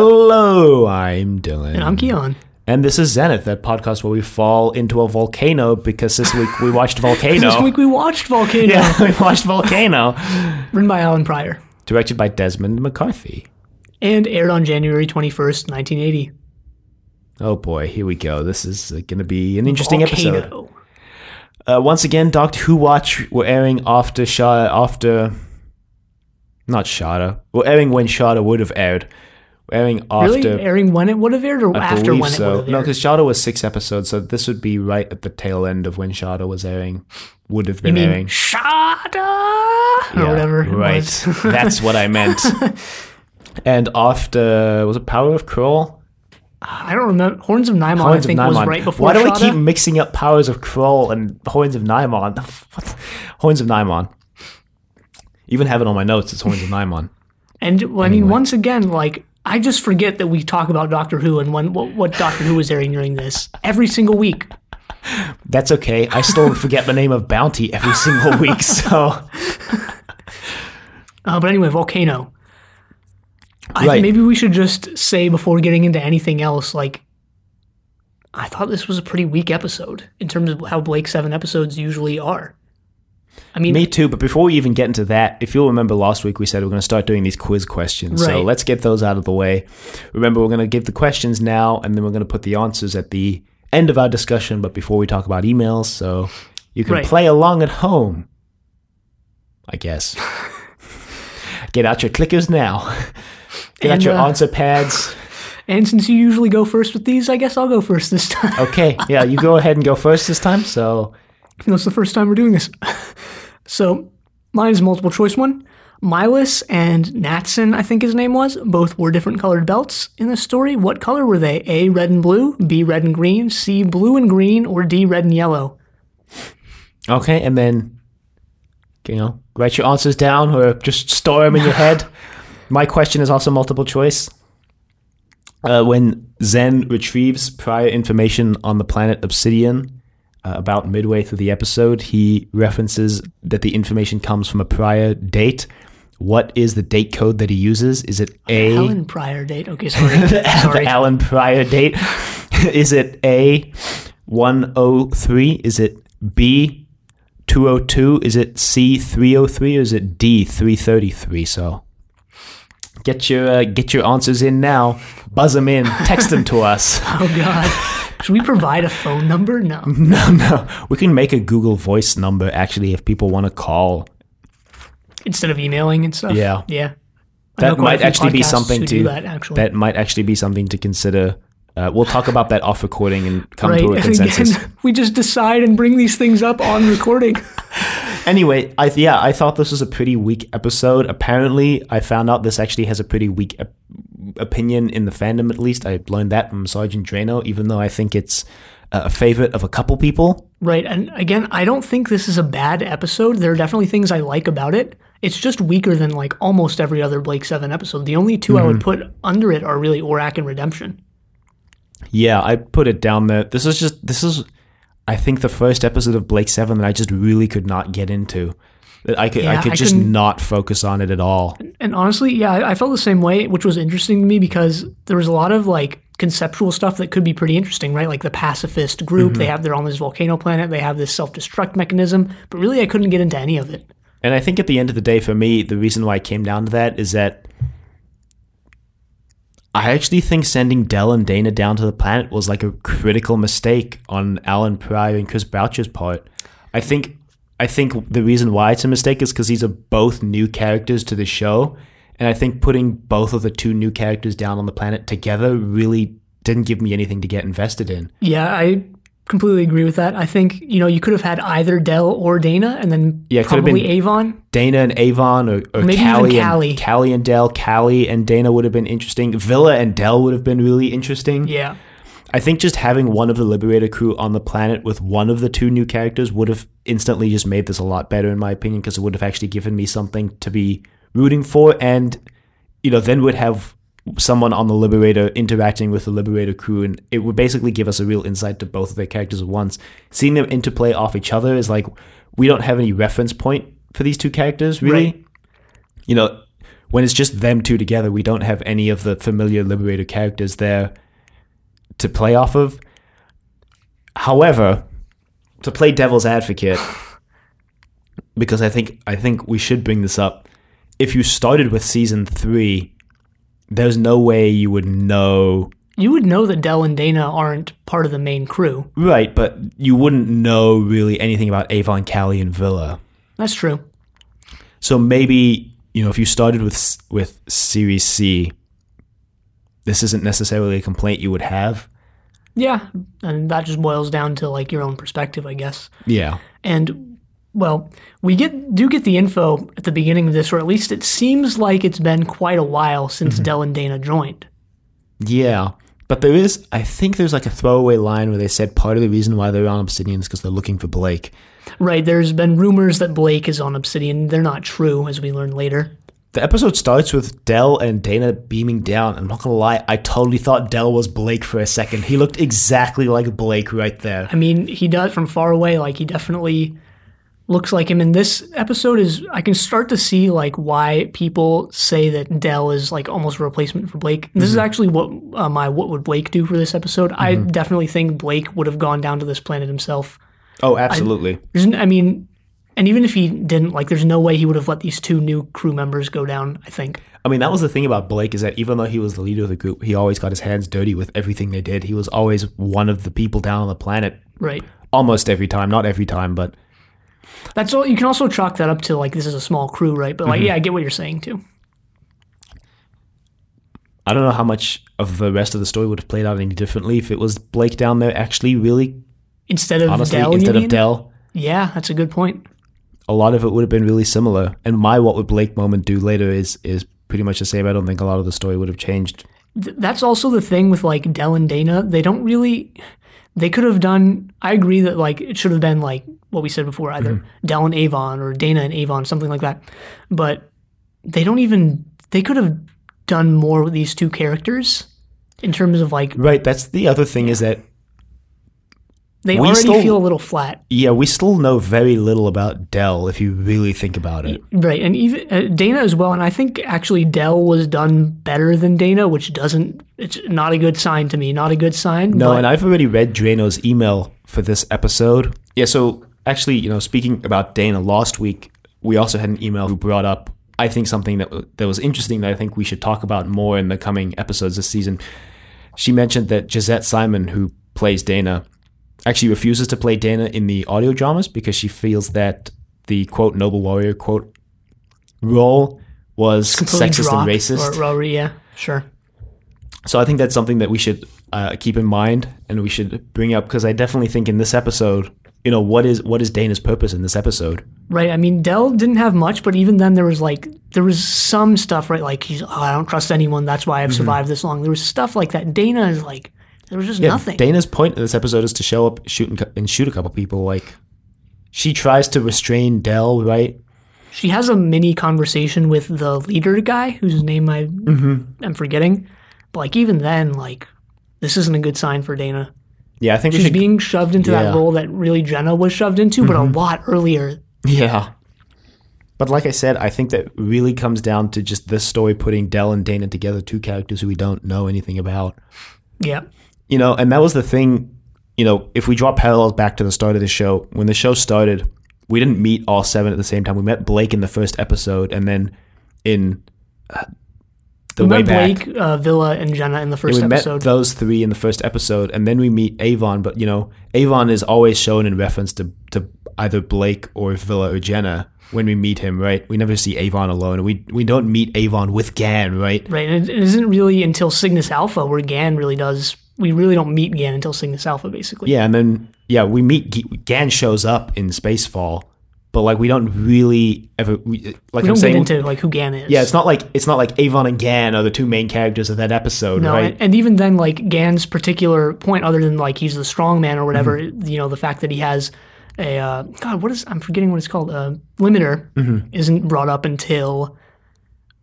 Hello, I'm Dylan. And I'm Keon. And this is Zenith, that podcast where we fall into a volcano because this week we watched Volcano. This week we watched Volcano, yeah, we watched Volcano. written by Allan Prior, Directed by Desmond McCarthy. and aired on January 21st, 1980. Oh boy, here we go. This is going to be an interesting episode. Uh, once again, Doctor Who Watch, we're airing after Shada, after. Not Shada. We're airing when Shada would have aired. Airing after. Really? Airing when it would have aired or I after when it so. would have No, because Shada was six episodes, so this would be right at the tail end of when Shada was airing. Would have you been mean airing. Shada? Or whatever. Right. That's what I meant. and after was it Power of Kroll? I don't remember. Horns of Nimon, Horns I think, of was right before Why do Shada. keep mixing up Powers of Kroll and Horns of Nimon? What? Horns of Nimon. Even have it on my notes. It's Horns of Nimon. And well, I mean, once again, like I just forget that we talk about Doctor Who and when what, what Doctor Who was airing during this every single week. That's okay. I still forget the name of Bounty every single week. So Uh, but anyway, Volcano. I Right. maybe we should just say before getting into anything else, like I thought this was a pretty weak episode in terms of how Blake Seven episodes usually are. I mean, me too. But before we even get into that, if you'll remember last week, we said we are going to start doing these quiz questions. So let's get those out of the way. Remember, we're going to give the questions now, and then we're going to put the answers at the end of our discussion. But before we talk about emails, so you can Right. play along at home. I guess. get out your clickers now. Get out your uh, answer pads. and since you usually go first with these, I guess I'll go first this time. Okay, yeah, you go ahead and go first this time. So Even though it's the first time we're doing this. so mine is a multiple choice one. Milas and Natson, I think his name was, both wore different colored belts in the story. What color were they? A, red and blue, B, red and green, C, blue and green, or D, red and yellow? Okay, and then you know, write your answers down or just store them in your head. My question is also multiple choice. Uh, when Zen retrieves prior information on the planet Obsidian, Uh, about midway through the episode, he references that the information comes from a prior date. What is the date code that he uses? Is it A? Allan Prior date. Okay, sorry. the sorry. Allan Prior date. is it A, 103? Is it B, 202? Is it C, 303? Or is it D, 333? So get your uh, get your answers in now. Buzz them in. Text them to us. Oh, God. Should we provide a phone number? No. no, no. We can make a Google Voice number actually if people want to call. Instead of emailing and stuff? Yeah. Yeah. That might actually be something to that, actually. that might actually be something to consider. Uh, we'll talk about that off recording and come right. to a consensus. again, we just decide and bring these things up on recording. Anyway, I yeah, I thought this was a pretty weak episode. Apparently, I found out this actually has a pretty weak op- opinion in the fandom. At least I learned that from Sergeant Drano. Even though I think it's a favorite of a couple people. Right. And again, I don't think this is a bad episode. There are definitely things I like about it. It's just weaker than like almost every other Blake 7 episode. The only 2 I would mm-hmm. put under it are really Orac and Redemption. Yeah, I put it down there. This is just this is, I think the first episode of Blake Seven that I just really could not get into. I could I could I just couldn't- focus on it at all. And honestly, yeah, I felt the same way, which was interesting to me because there was a lot of like conceptual stuff that could be pretty interesting, right? Like the pacifist group, they mm-hmm. have they're on this volcano planet, they have this self-destruct mechanism, but really I couldn't get into any of it. And I think at the end of the day, for me, the reason why I came down to that is that I actually think sending Del and Dana down to the planet was like a critical mistake on Allan Prior and Chris Boucher's part. I think I think the reason why it's a mistake is because these are both new characters to the show, and I think putting both of the two new characters down on the planet together really didn't give me anything to get invested in. Yeah, I completely agree with that. I think, you know, you could have had either Del or Dana and then Yeah, it could have probably been- Avon. Dana and Avon, or, or Maybe even Cally, Cally. and Cally and Del. Cally and Dana would have been interesting. Vila and Del would have been really interesting. Yeah. I think just having one of the Liberator crew on the planet with one of the two new characters would have instantly just made this a lot better, in my opinion, because it would have actually given me something to be rooting for, and you know, then would have someone on the Liberator interacting with the Liberator crew, and it would basically give us a real insight to both of their characters at once. Seeing them interplay off each other is like we don't have any reference point for these two characters, really. Right. You know, when it's just them two together, we don't have any of the familiar Liberator characters there to play off of. However, to play devil's advocate, because I think I think we should bring this up. If you started with season three, there's no way you would know You would know that Del and Dana aren't part of the main crew. right, but you wouldn't know really anything about Avon, Cally, and Vila. That's true. So maybe you know if you started with with Series C, this isn't necessarily a complaint you would have. Yeah, and that just boils down to like your own perspective, I guess. Yeah, And well, we get do get the info at the beginning of this, or at least it seems like it's been quite a while since mm-hmm. Del and Dana joined. yeah. But there is, I think there's like a throwaway line where they said part of the reason why they're on Obsidian is because they're looking for Blake. Right, there's been rumors that Blake is on Obsidian. They're not true, as we learn later. The episode starts with Del and Dana beaming down. I'm not gonna lie, I totally thought Del was Blake for a second. He looked exactly like Blake right there. I mean, he does from far away, like he definitely looks like him. in this episode is I can start to see like why people say that Del is like almost a replacement for Blake. This is actually what uh, my what would Blake do for this episode. I definitely think Blake would have gone down to this planet himself. Oh, absolutely. There's, n- I mean, and even if he didn't, like, there's no way he would have let these two new crew members go down. I think. I mean, that was the thing about Blake is that even though he was the leader of the group, he always got his hands dirty with everything they did. He was always one of the people down on the planet Right. almost every time, not every time, but That's all. You can also chalk that up to like this is a small crew, right? But like, mm-hmm. yeah, I get what you're saying too. I don't know how much of the rest of the story would have played out any differently if it was Blake down there actually really Instead of honestly Del, instead of? Del. Yeah, that's a good point. A lot of it would have been really similar. And my what would Blake moment do later is is pretty much the same. I don't think a lot of the story would have changed. Th- that's also the thing with like Del and Dana. They don't really. They could have done. I agree that like it should have been like what we said before, either mm-hmm. Del and Avon or Dana and Avon, something like that. But they don't even. They could have done more with these two characters in terms of like Right, that's the other thing is that they We already still- feel a little flat. yeah, we still know very little about Del if you really think about it. Right, and even uh, Dana as well. And I think actually Del was done better than Dana, which doesn't. It's not a good sign to me. Not a good sign. No, but, and I've already read Drano's email for this episode. Yeah, so actually, you know, speaking about Dana last week, we also had an email who brought up, I think, something that, that was interesting that I think we should talk about more in the coming episodes this season. She mentioned that Josette Simon, who plays Dana, actually refuses to play Dana in the audio dramas because she feels that the quote noble warrior quote role was sexist and racist. Or, or, yeah, sure. So I think that's something that we should uh, keep in mind and we should bring up because I definitely think in this episode, you know, what is what is Dana's purpose in this episode? Right. I mean, Del didn't have much, but even then, there was like there was some stuff, right? Like he's, oh, I don't trust anyone. That's why I've survived this long. There was stuff like that. Dana is like, there was just nothing. Dana's point in this episode is to show up, shoot and, and shoot a couple people. Like she tries to restrain Del, right? she has a mini conversation with the leader guy, whose name I mm-hmm. am forgetting. But like even then, like this isn't a good sign for Dana. Yeah, I think She's should. being shoved into Yeah. that role that really Jenna was shoved into, but a mm-hmm. lot earlier. yeah. But like I said, I think that really comes down to just this story putting Del and Dana together, two characters who we don't know anything about. Yeah. You know, and that was the thing. You know, if we draw parallels back to the start of the show, when the show started, we didn't meet all seven at the same time. We met Blake in the first episode, and then in uh, the We way met back, Blake, uh, Vila, and Jenna in the first we episode. met those three in the first episode, and then we meet Avon. But you know, Avon is always shown in reference to to either Blake or Vila or Jenna when we meet him. Right? We never see Avon alone. We we don't meet Avon with Gan. Right? Right, and it isn't really until Cygnus Alpha where Gan really does. We really don't meet Gan until Cygnus Alpha, basically. Yeah, and then yeah, we meet G- Gan shows up in Spacefall, but like we don't really ever we, like we I'm don't saying. get into like who Gan is. yeah, it's not like it's not like Avon and Gan are the two main characters of that episode, no, right? and, and even then, like Gan's particular point, other than like he's the strong man or whatever, Mm-hmm. you know, the fact that he has a uh, God, what is I'm forgetting what it's called, uh, limiter, Mm-hmm. isn't brought up until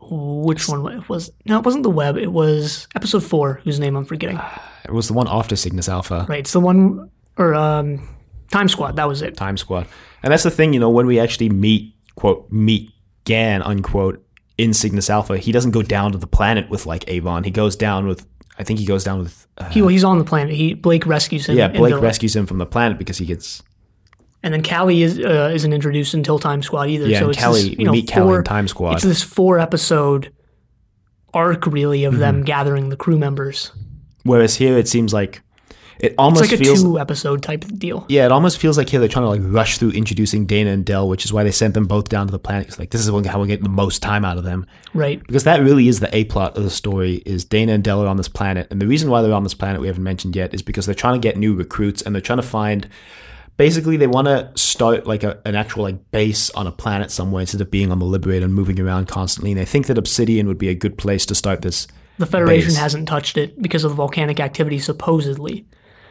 which one it was? No, it wasn't the web. It was episode four, whose name I'm forgetting. it was the one after Cygnus Alpha, Right, it's the one or um, Time Squad. That was it. Time Squad, and that's the thing, you know, when we actually meet quote meet Gan unquote in Cygnus Alpha, he doesn't go down to the planet with like Avon. He goes down with, I think he goes down with, uh, He, well, he's on the planet. He Blake rescues him. yeah, Blake rescues him from the planet because he gets, And then Cally is uh, isn't introduced until Time Squad either. yeah, so it's Cally, this, you know, meet Cally four, in Time Squad. It's this four episode arc really of Mm-hmm. them gathering the crew members. Whereas here it seems like, it It's almost like a feels, two episode type deal. yeah, it almost feels like here they're trying to like rush through introducing Dana and Del, which is why they sent them both down to the planet. It's like, this is how we get the most time out of them. Right. because that really is the a plot of the story is dana and del are on this planet and the reason why they're on this planet we haven't mentioned yet is because they're trying to get new recruits and they're trying to find basically they want to start like a, an actual like base on a planet somewhere instead of being on the liberator and moving around constantly and they think that obsidian would be a good place to start this The Federation Base. hasn't touched it because of the volcanic activity, supposedly.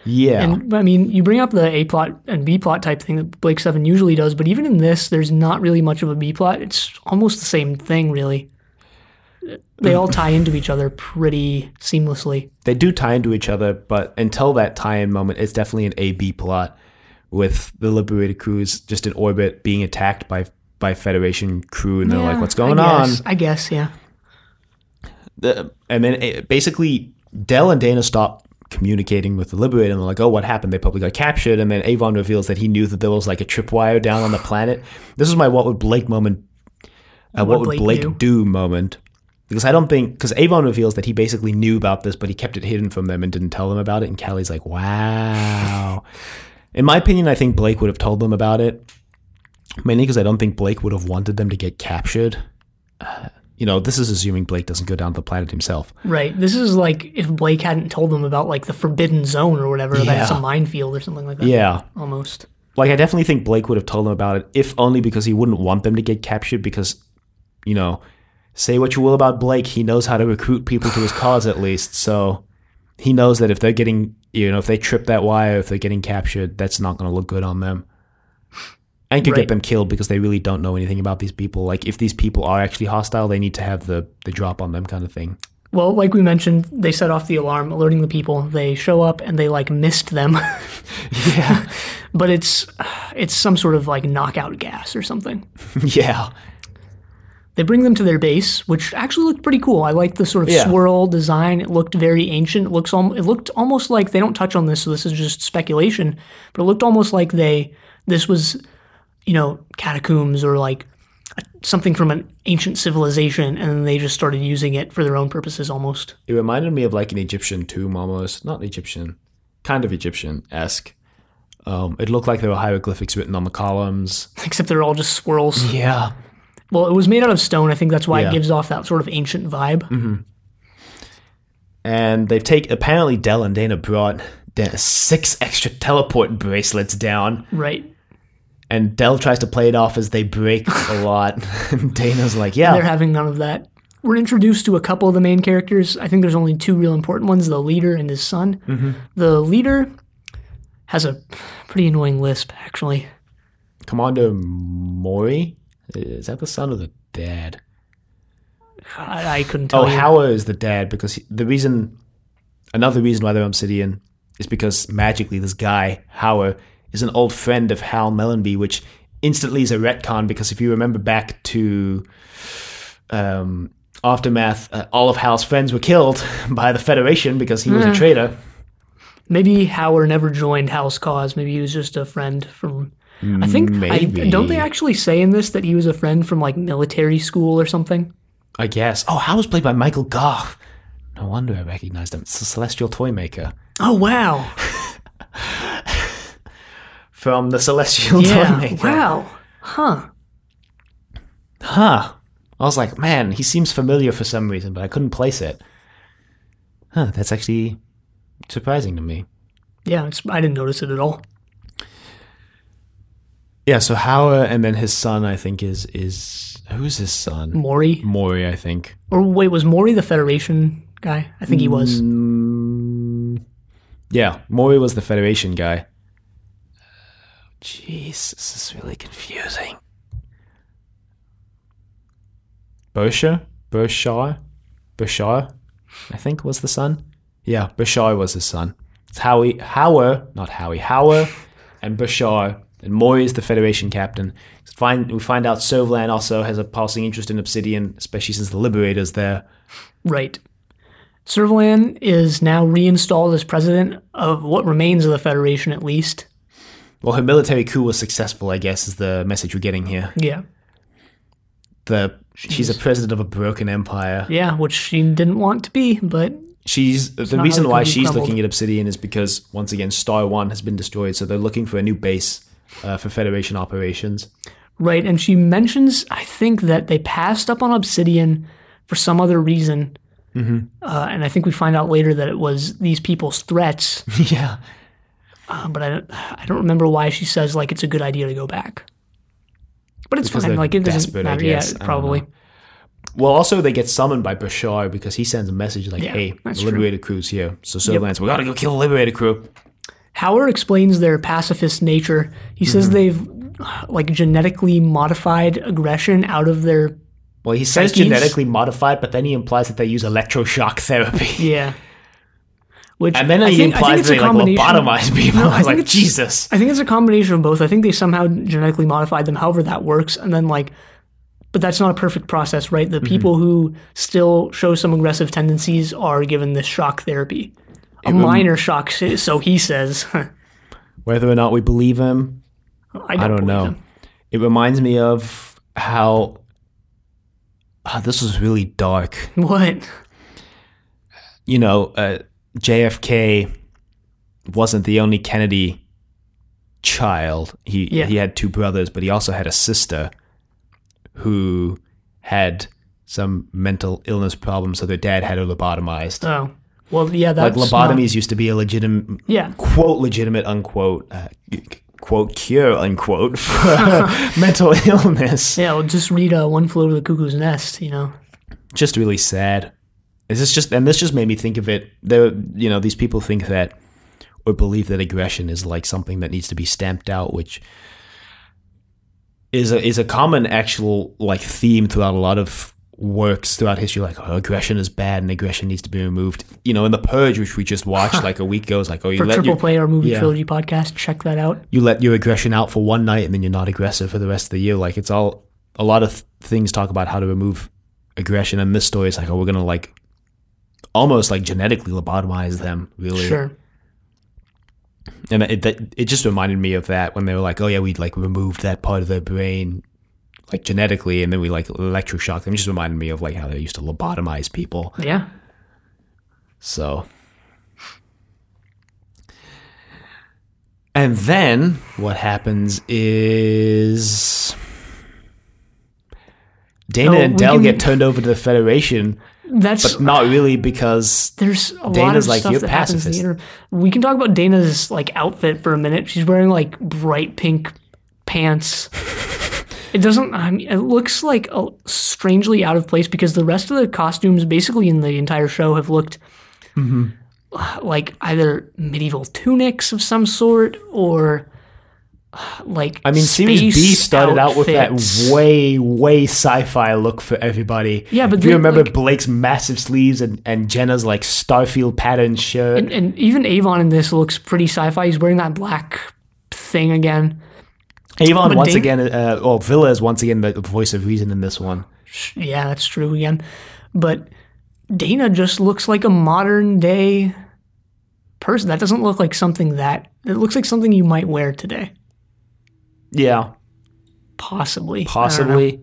yeah And I mean, you bring up the A plot and B plot type thing that Blake Seven usually does, but even in this, there's not really much of a B plot. It's almost the same thing, really. They all tie into each other pretty seamlessly. they do tie into each other but until that tie-in moment it's definitely an a b plot with the liberator crews just in orbit being attacked by by federation crew and they're like what's going I on guess, I guess, yeah. the, and then it, basically Del and Dana stop communicating with the Liberator and they're like, oh, what happened? They probably got captured. And then Avon reveals that he knew that there was like a tripwire down on the planet. This is my what would Blake moment, uh, what, What would Blake Blake knew. do moment. Because I don't think, because Avon reveals that he basically knew about this, but he kept it hidden from them and didn't tell them about it. And Cally's like, wow. In my opinion, I think Blake would have told them about it. Mainly because I don't think Blake would have wanted them to get captured. Uh, you know, this is assuming Blake doesn't go down to the planet himself. Right. This is like if Blake hadn't told them about like the forbidden zone or whatever, that it's a minefield or something like that. Yeah. Almost. Like, I definitely think Blake would have told them about it, if only because he wouldn't want them to get captured. Because, you know, say what you will about Blake, he knows how to recruit people to his cause at least. So he knows that if they're getting, you know, if they trip that wire, if they're getting captured, that's not going to look good on them. And could Right. get them killed because they really don't know anything about these people. Like, if these people are actually hostile, they need to have the, the drop on them kind of thing. Well, like we mentioned, they set off the alarm, alerting the people. They show up and they like missed them. Yeah. but it's it's some sort of like knockout gas or something. yeah. They bring them to their base, which actually looked pretty cool. I like the sort of Yeah. swirl design. It looked very ancient. It looks al- it looked almost like they don't touch on this, so this is just speculation. But it looked almost like they this was, you know, catacombs or like something from an ancient civilization, and then they just started using it for their own purposes almost. It reminded me of like an Egyptian tomb almost. Not Egyptian, kind of Egyptian esque. Um, it looked like there were hieroglyphics written on the columns. Except they're all just swirls. Yeah. Well, it was made out of stone. I think that's why Yeah. it gives off that sort of ancient vibe. And they've taken, apparently, Del and Dana brought six extra teleport bracelets down. Right. And Del tries to play it off as they break a lot. and Dana's like, yeah. They're having none of that. We're introduced to a couple of the main characters. I think there's only two real important ones the leader and his son. Mm-hmm. The leader has a pretty annoying lisp, actually. Commander Mori? Is that the son or the dad? I, I couldn't tell Oh, you. Howard is the dad because he, the reason, another reason why they're Obsidian is because magically this guy Howard is an old friend of Hal Mellanby, which instantly is a retcon because if you remember back to um, Aftermath, uh, all of Hal's friends were killed by the Federation because he was a traitor. Maybe Howard never joined Hal's cause. Maybe he was just a friend from. I think. I, don't they actually say in this that he was a friend from like military school or something? I guess. Oh, Hal was played by Michael Gough. No wonder I recognized him. It's the Celestial Toy Maker Oh wow! from the Celestial Toy Maker. Wow. Huh. Huh. I was like, man, he seems familiar for some reason, but I couldn't place it. Huh, that's actually surprising to me. Yeah. It's, I didn't notice it at all. Yeah, so Howard and then his son, I think, is is who's his son? Mori. Mori, I think. Or wait, was Mori the Federation guy? I think he was. Mm, yeah, Mori was the Federation guy. Jeez, this is really confusing. Bersha? Bershar? Bershar, I think, was the son. Yeah, Bashar was his son. It's Howie, Howard, not Howie, Howard and Bashar And Mori is the Federation captain. Find, we find out Servalan also has a passing interest in Obsidian, especially since the Liberator's there. Right. Servalan is now reinstalled as president of what remains of the Federation, at least. Well, her military coup was successful, I guess, is the message we're getting here. Yeah. The she's a president of a broken empire. Yeah, which she didn't want to be, but She's the reason why she's crumbled. looking at Obsidian is because once again Star One has been destroyed, so they're looking for a new base uh, for Federation operations. right. And she mentions, I think, that they passed up on Obsidian for some other reason. Mm-hmm. Uh, and I think we find out later that it was these people's threats. yeah, Uh, but I don't, I don't remember why she says like it's a good idea to go back. But it's Because fine. Like it doesn't matter. guess. Yeah, probably. Well, also they get summoned by Bashar because he sends a message like, Yeah, "Hey, the true. Crew's here." So Servalan's, we gotta go kill the Liberator crew. Howard explains their pacifist nature. He says Mm-hmm. they've like genetically modified aggression out of their Well, he says Psyches? genetically modified, but then he implies that they use electroshock therapy. yeah. Which And then I he think, implies that they like lobotomize people. No, I I like, it's- Jesus. I think it's a combination of both. I think they somehow genetically modified them, however that works, and then like, but that's not a perfect process, right? The Mm-hmm. people who still show some aggressive tendencies are given this shock therapy, a minor shock. So he says. Whether or not we believe him, I don't, I don't know. him. It reminds me of how ah, this was really dark. What? You know, uh, JFK wasn't the only Kennedy child. He Yeah. he had two brothers, but he also had a sister who had some mental illness problems, so their dad had her lobotomized. Oh, well, yeah, that's like lobotomies used to be a legitimate, Yeah. quote legitimate unquote uh, quote cure unquote for mental illness. Yeah, well, just read uh, "One Flew Over the Cuckoo's Nest." You know. just really sad. Is this just and this just made me think of it. There, you know, these people think that or believe that aggression is like something that needs to be stamped out, which is a is a common actual like theme throughout a lot of works throughout history. Like oh, aggression is bad and aggression needs to be removed. You know, in the Purge, which we just watched like a week ago, it's like oh, you For let Triple your, Play, our movie yeah. trilogy podcast, check that out. you let your aggression out for one night and then you're not aggressive for the rest of the year. Like it's all a lot of th- things talk about how to remove aggression, and this story is like, oh, we're gonna like almost like genetically lobotomize them, really. Sure. And it it just reminded me of that when they were like, oh yeah, we'd like removed that part of their brain like genetically, and then we like electroshock them. It just reminded me of like how they used to lobotomize people. Yeah. So. And then what happens is Dana Oh, and Del get turned over to the Federation, That's but not really because there's a lot Dana's of like, stuff "You're happens in the pacifist." inter- We can talk about Dana's like outfit for a minute. She's wearing like bright pink pants. it doesn't. I mean, it looks like a, strangely out of place because the rest of the costumes, basically in the entire show, have looked Mm-hmm. like either medieval tunics of some sort or like. I mean, Series B started out with that way, way sci-fi look for everybody. Yeah, but if you remember like- Blake's massive sleeves and, and Jenna's like Starfield pattern shirt, And, and even Avon in this looks pretty sci-fi. He's wearing that black thing again. Avon once again, uh, or Vila is once again the voice of reason in this one. Yeah, that's true again. But Dana just looks like a modern day person. That doesn't look like something that it looks like something you might wear today. Yeah, Possibly. I don't know. possibly.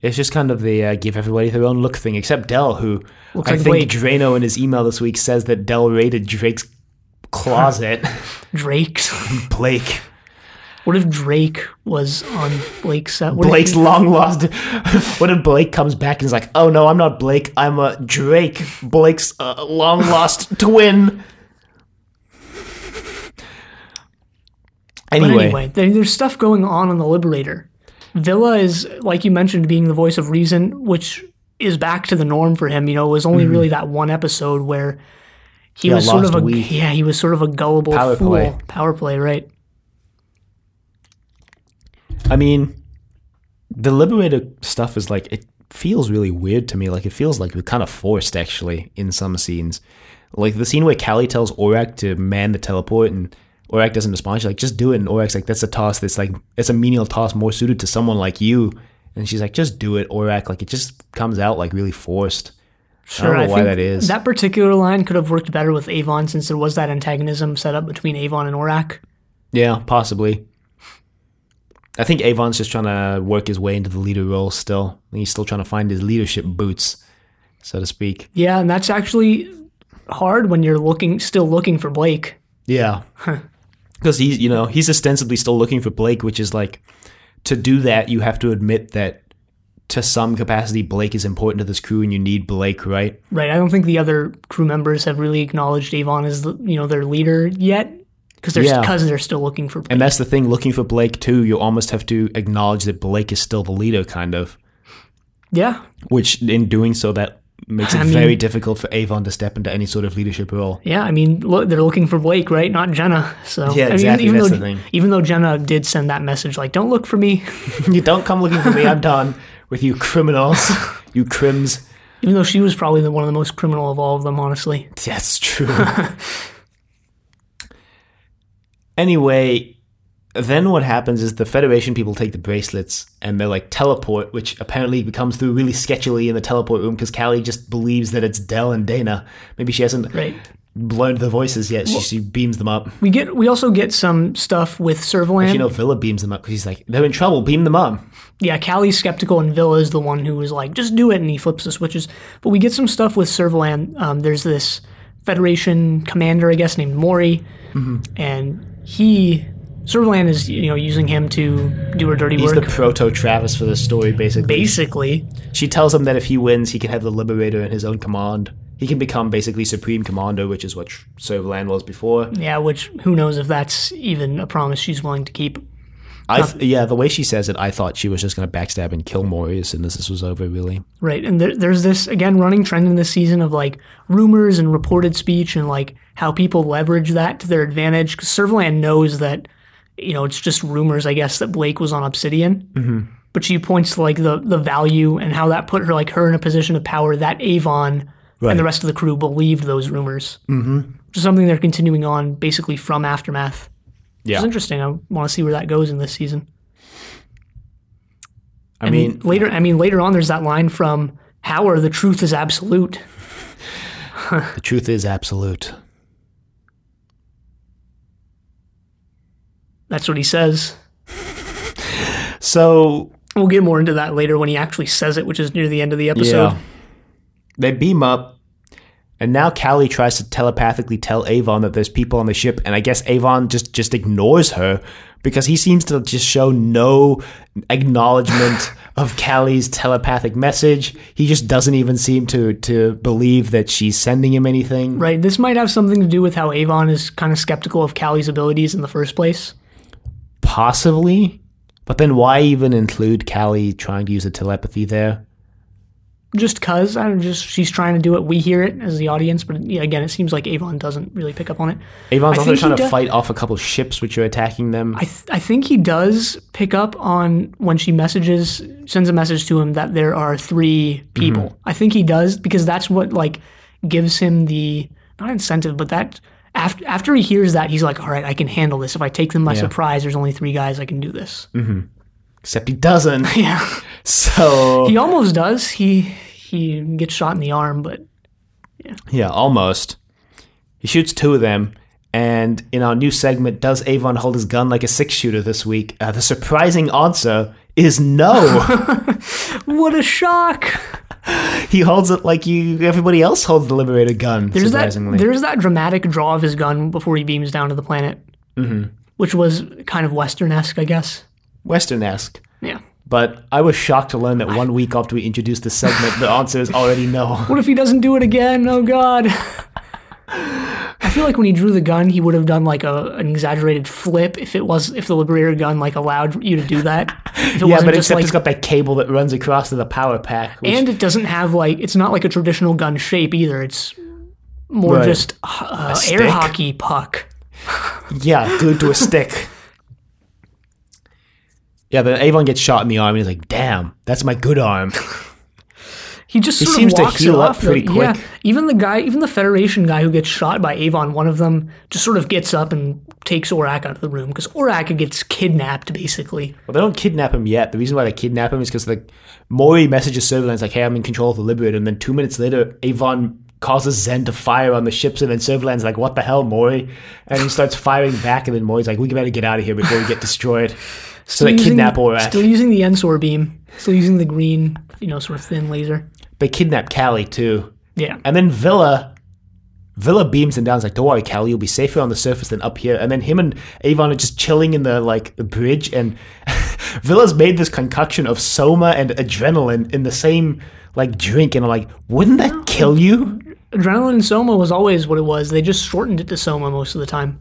It's just kind of the uh, give everybody their own look thing, except Del, who Looks I like think Blake. Drano in his email this week says that Del raided Drake's closet. Drake's. Blake, What if Drake was on Blake's set? What Blake's long lost. what if Blake comes back and is like, "Oh no, I'm not Blake. I'm a Drake. Blake's uh, long lost twin." But Anyway, anyway, there, there's stuff going on on the Liberator. Vila is, like you mentioned, being the voice of reason, which is back to the norm for him. You know, it was only really that one episode where he. Yeah, was sort of a week. yeah, he was sort of a gullible Power fool. play. Power play, right? I mean, the Liberator stuff is like it feels really weird to me. Like it feels like we're kind of forced actually in some scenes. Like the scene where Cally tells Orac to man the teleport and Orac doesn't respond. She's like, just do it. And Orac's like, that's a task that's like, it's a menial task more suited to someone like you. And she's like, just do it, Orac. Like, it just comes out like really forced. Sure, I don't know why think that is. That particular line could have worked better with Avon since there was that antagonism set up between Avon and Orac. Yeah, possibly. I think Avon's just trying to work his way into the leader role still. He's still trying to find his leadership boots, so to speak. Yeah, and that's actually hard when you're looking still looking for Blake. Yeah. Because he's, you know, he's ostensibly still looking for Blake, which is like, to do that, you have to admit that to some capacity, Blake is important to this crew and you need Blake, right? Right. I don't think the other crew members have really acknowledged Avon as the, you know their leader yet because they're Yeah. because they're still looking for Blake. And that's the thing, looking for Blake too, you almost have to acknowledge that Blake is still the leader, kind of. yeah. Which, in doing so, that makes it I mean- very difficult for Avon to step into any sort of leadership role. Yeah, I mean, look, they're looking for Blake, right? Not Jenna. So Yeah, I mean, exactly, even though, the thing. Even though Jenna did send that message, like, "Don't look for me," you don't come looking for me, I'm done with you criminals, you crims. even though she was probably the, one of the most criminal of all of them, honestly. That's true. anyway, then what happens is the Federation people take the bracelets and they're like teleport, which apparently becomes through really sketchily in the teleport room because Cally just believes that it's Del and Dana. Maybe she hasn't Right. learned the voices yet. She, she beams them up. We get we also get some stuff with Servalan. You know, Vila beams them up because he's like, they're in trouble. Beam them up. yeah, Cally's skeptical, and Vila is the one who was like, "Just do it," and he flips the switches. But we get some stuff with Servalan. Um, there's this Federation commander, I guess, named Mori, Mm-hmm. and he Servalan is you know using him to do her dirty He's work. the proto Travis for the story, basically. Basically, She tells him that if he wins, he can have the Liberator in his own command. He can become basically Supreme Commander, which is what Servalan was before. yeah. Which who knows if that's even a promise she's willing to keep. I th- yeah, the way she says it, I thought she was just going to backstab and kill Mori as soon as this was over. Really, Right, and there, there's this again running trend in this season of like rumors and reported speech and like how people leverage that to their advantage. Because Servalan knows that you know it's just rumors, I guess, that Blake was on Obsidian. Mm-hmm. But she points to like the the value and how that put her like her in a position of power that Avon Right. and the rest of the crew believed those rumors. Mm-hmm. Which is something they're continuing on basically from aftermath. Yeah. is interesting. I want to see where that goes in this season. I And mean, later, I mean later on, there's that line from Howard: "The truth is absolute." the truth is absolute. That's what he says. So We'll get more into that later when he actually says it, which is near the end of the episode. yeah, they beam up, and now Cally tries to telepathically tell Avon that there's people on the ship, and I guess Avon just just ignores her because he seems to just show no acknowledgement of Cally's telepathic message. He just doesn't even seem to to believe that she's sending him anything. Right. This might have something to do with how Avon is kind of skeptical of Cally's abilities in the first place. Possibly. But then why even include Cally trying to use the telepathy there? Just cause I don't just she's trying to do it. We hear it as the audience, but yeah, again, it seems like Avon doesn't really pick up on it. Avon's I also trying to do- fight off a couple ships which are attacking them. I th- I think he does pick up on when she messages sends a message to him that there are three people. Mm-hmm. I think he does because that's what like gives him the not incentive, but that after after he hears that he's like, all right, I can handle this. If I take them by surprise, there's only three guys. I can do this. Mm-hmm. Except he doesn't. Yeah, So he almost does. He he gets shot in the arm, but yeah, Yeah, almost. He shoots two of them. And in our new segment, does Avon hold his gun like a six shooter this week? Uh, the surprising answer is no. what a shock! he holds it like you everybody else holds the Liberator gun. There's that surprisingly, there's that dramatic draw of his gun before he beams down to the planet, which was kind of western esque, I guess. Western esque. Yeah. But I was shocked to learn that one week after we introduced the segment, the answer is already no. What if he doesn't do it again? Oh God. I feel like when he drew the gun, he would have done like a, an exaggerated flip if it was if the Liberator gun like allowed you to do that. Yeah, but except like, it's got that cable that runs across to the power pack. Which, and it doesn't have like it's not like a traditional gun shape either. It's more Right. just uh, air hockey puck. yeah, glued to a stick. Yeah, but Avon gets shot in the arm and he's like, damn, that's my good arm. He just sort seems of to walks heal up pretty though. Yeah, even the guy, even the Federation guy who gets shot by Avon, one of them just sort of gets up and takes Orac out of the room because Orac gets kidnapped basically. Well, they don't kidnap him yet. The reason why they kidnap him is because like Mori messages Servalan's like, "Hey, I'm in control of the Liberator," and then two minutes later, Avon causes Zen to fire on the ships, and then Servalan's like, "What the hell, Mori?" And he starts firing back, and then Mori's like, "We better get out of here before we get destroyed." So they Using- kidnap Orac. Still using the Ensor beam. Still using the green, you know, sort of thin laser. They kidnap Cally too, Yeah. and then Vila. Vila beams him down. He's like, "Don't worry, Cally. You'll be safer on the surface than up here." And then him and Avon are just chilling in the like the bridge, and Vila's made this concoction of soma and adrenaline in the same like drink, and I'm like, "Wouldn't that kill you?" Adrenaline Soma was always what it was. They just shortened it to Soma most of the time.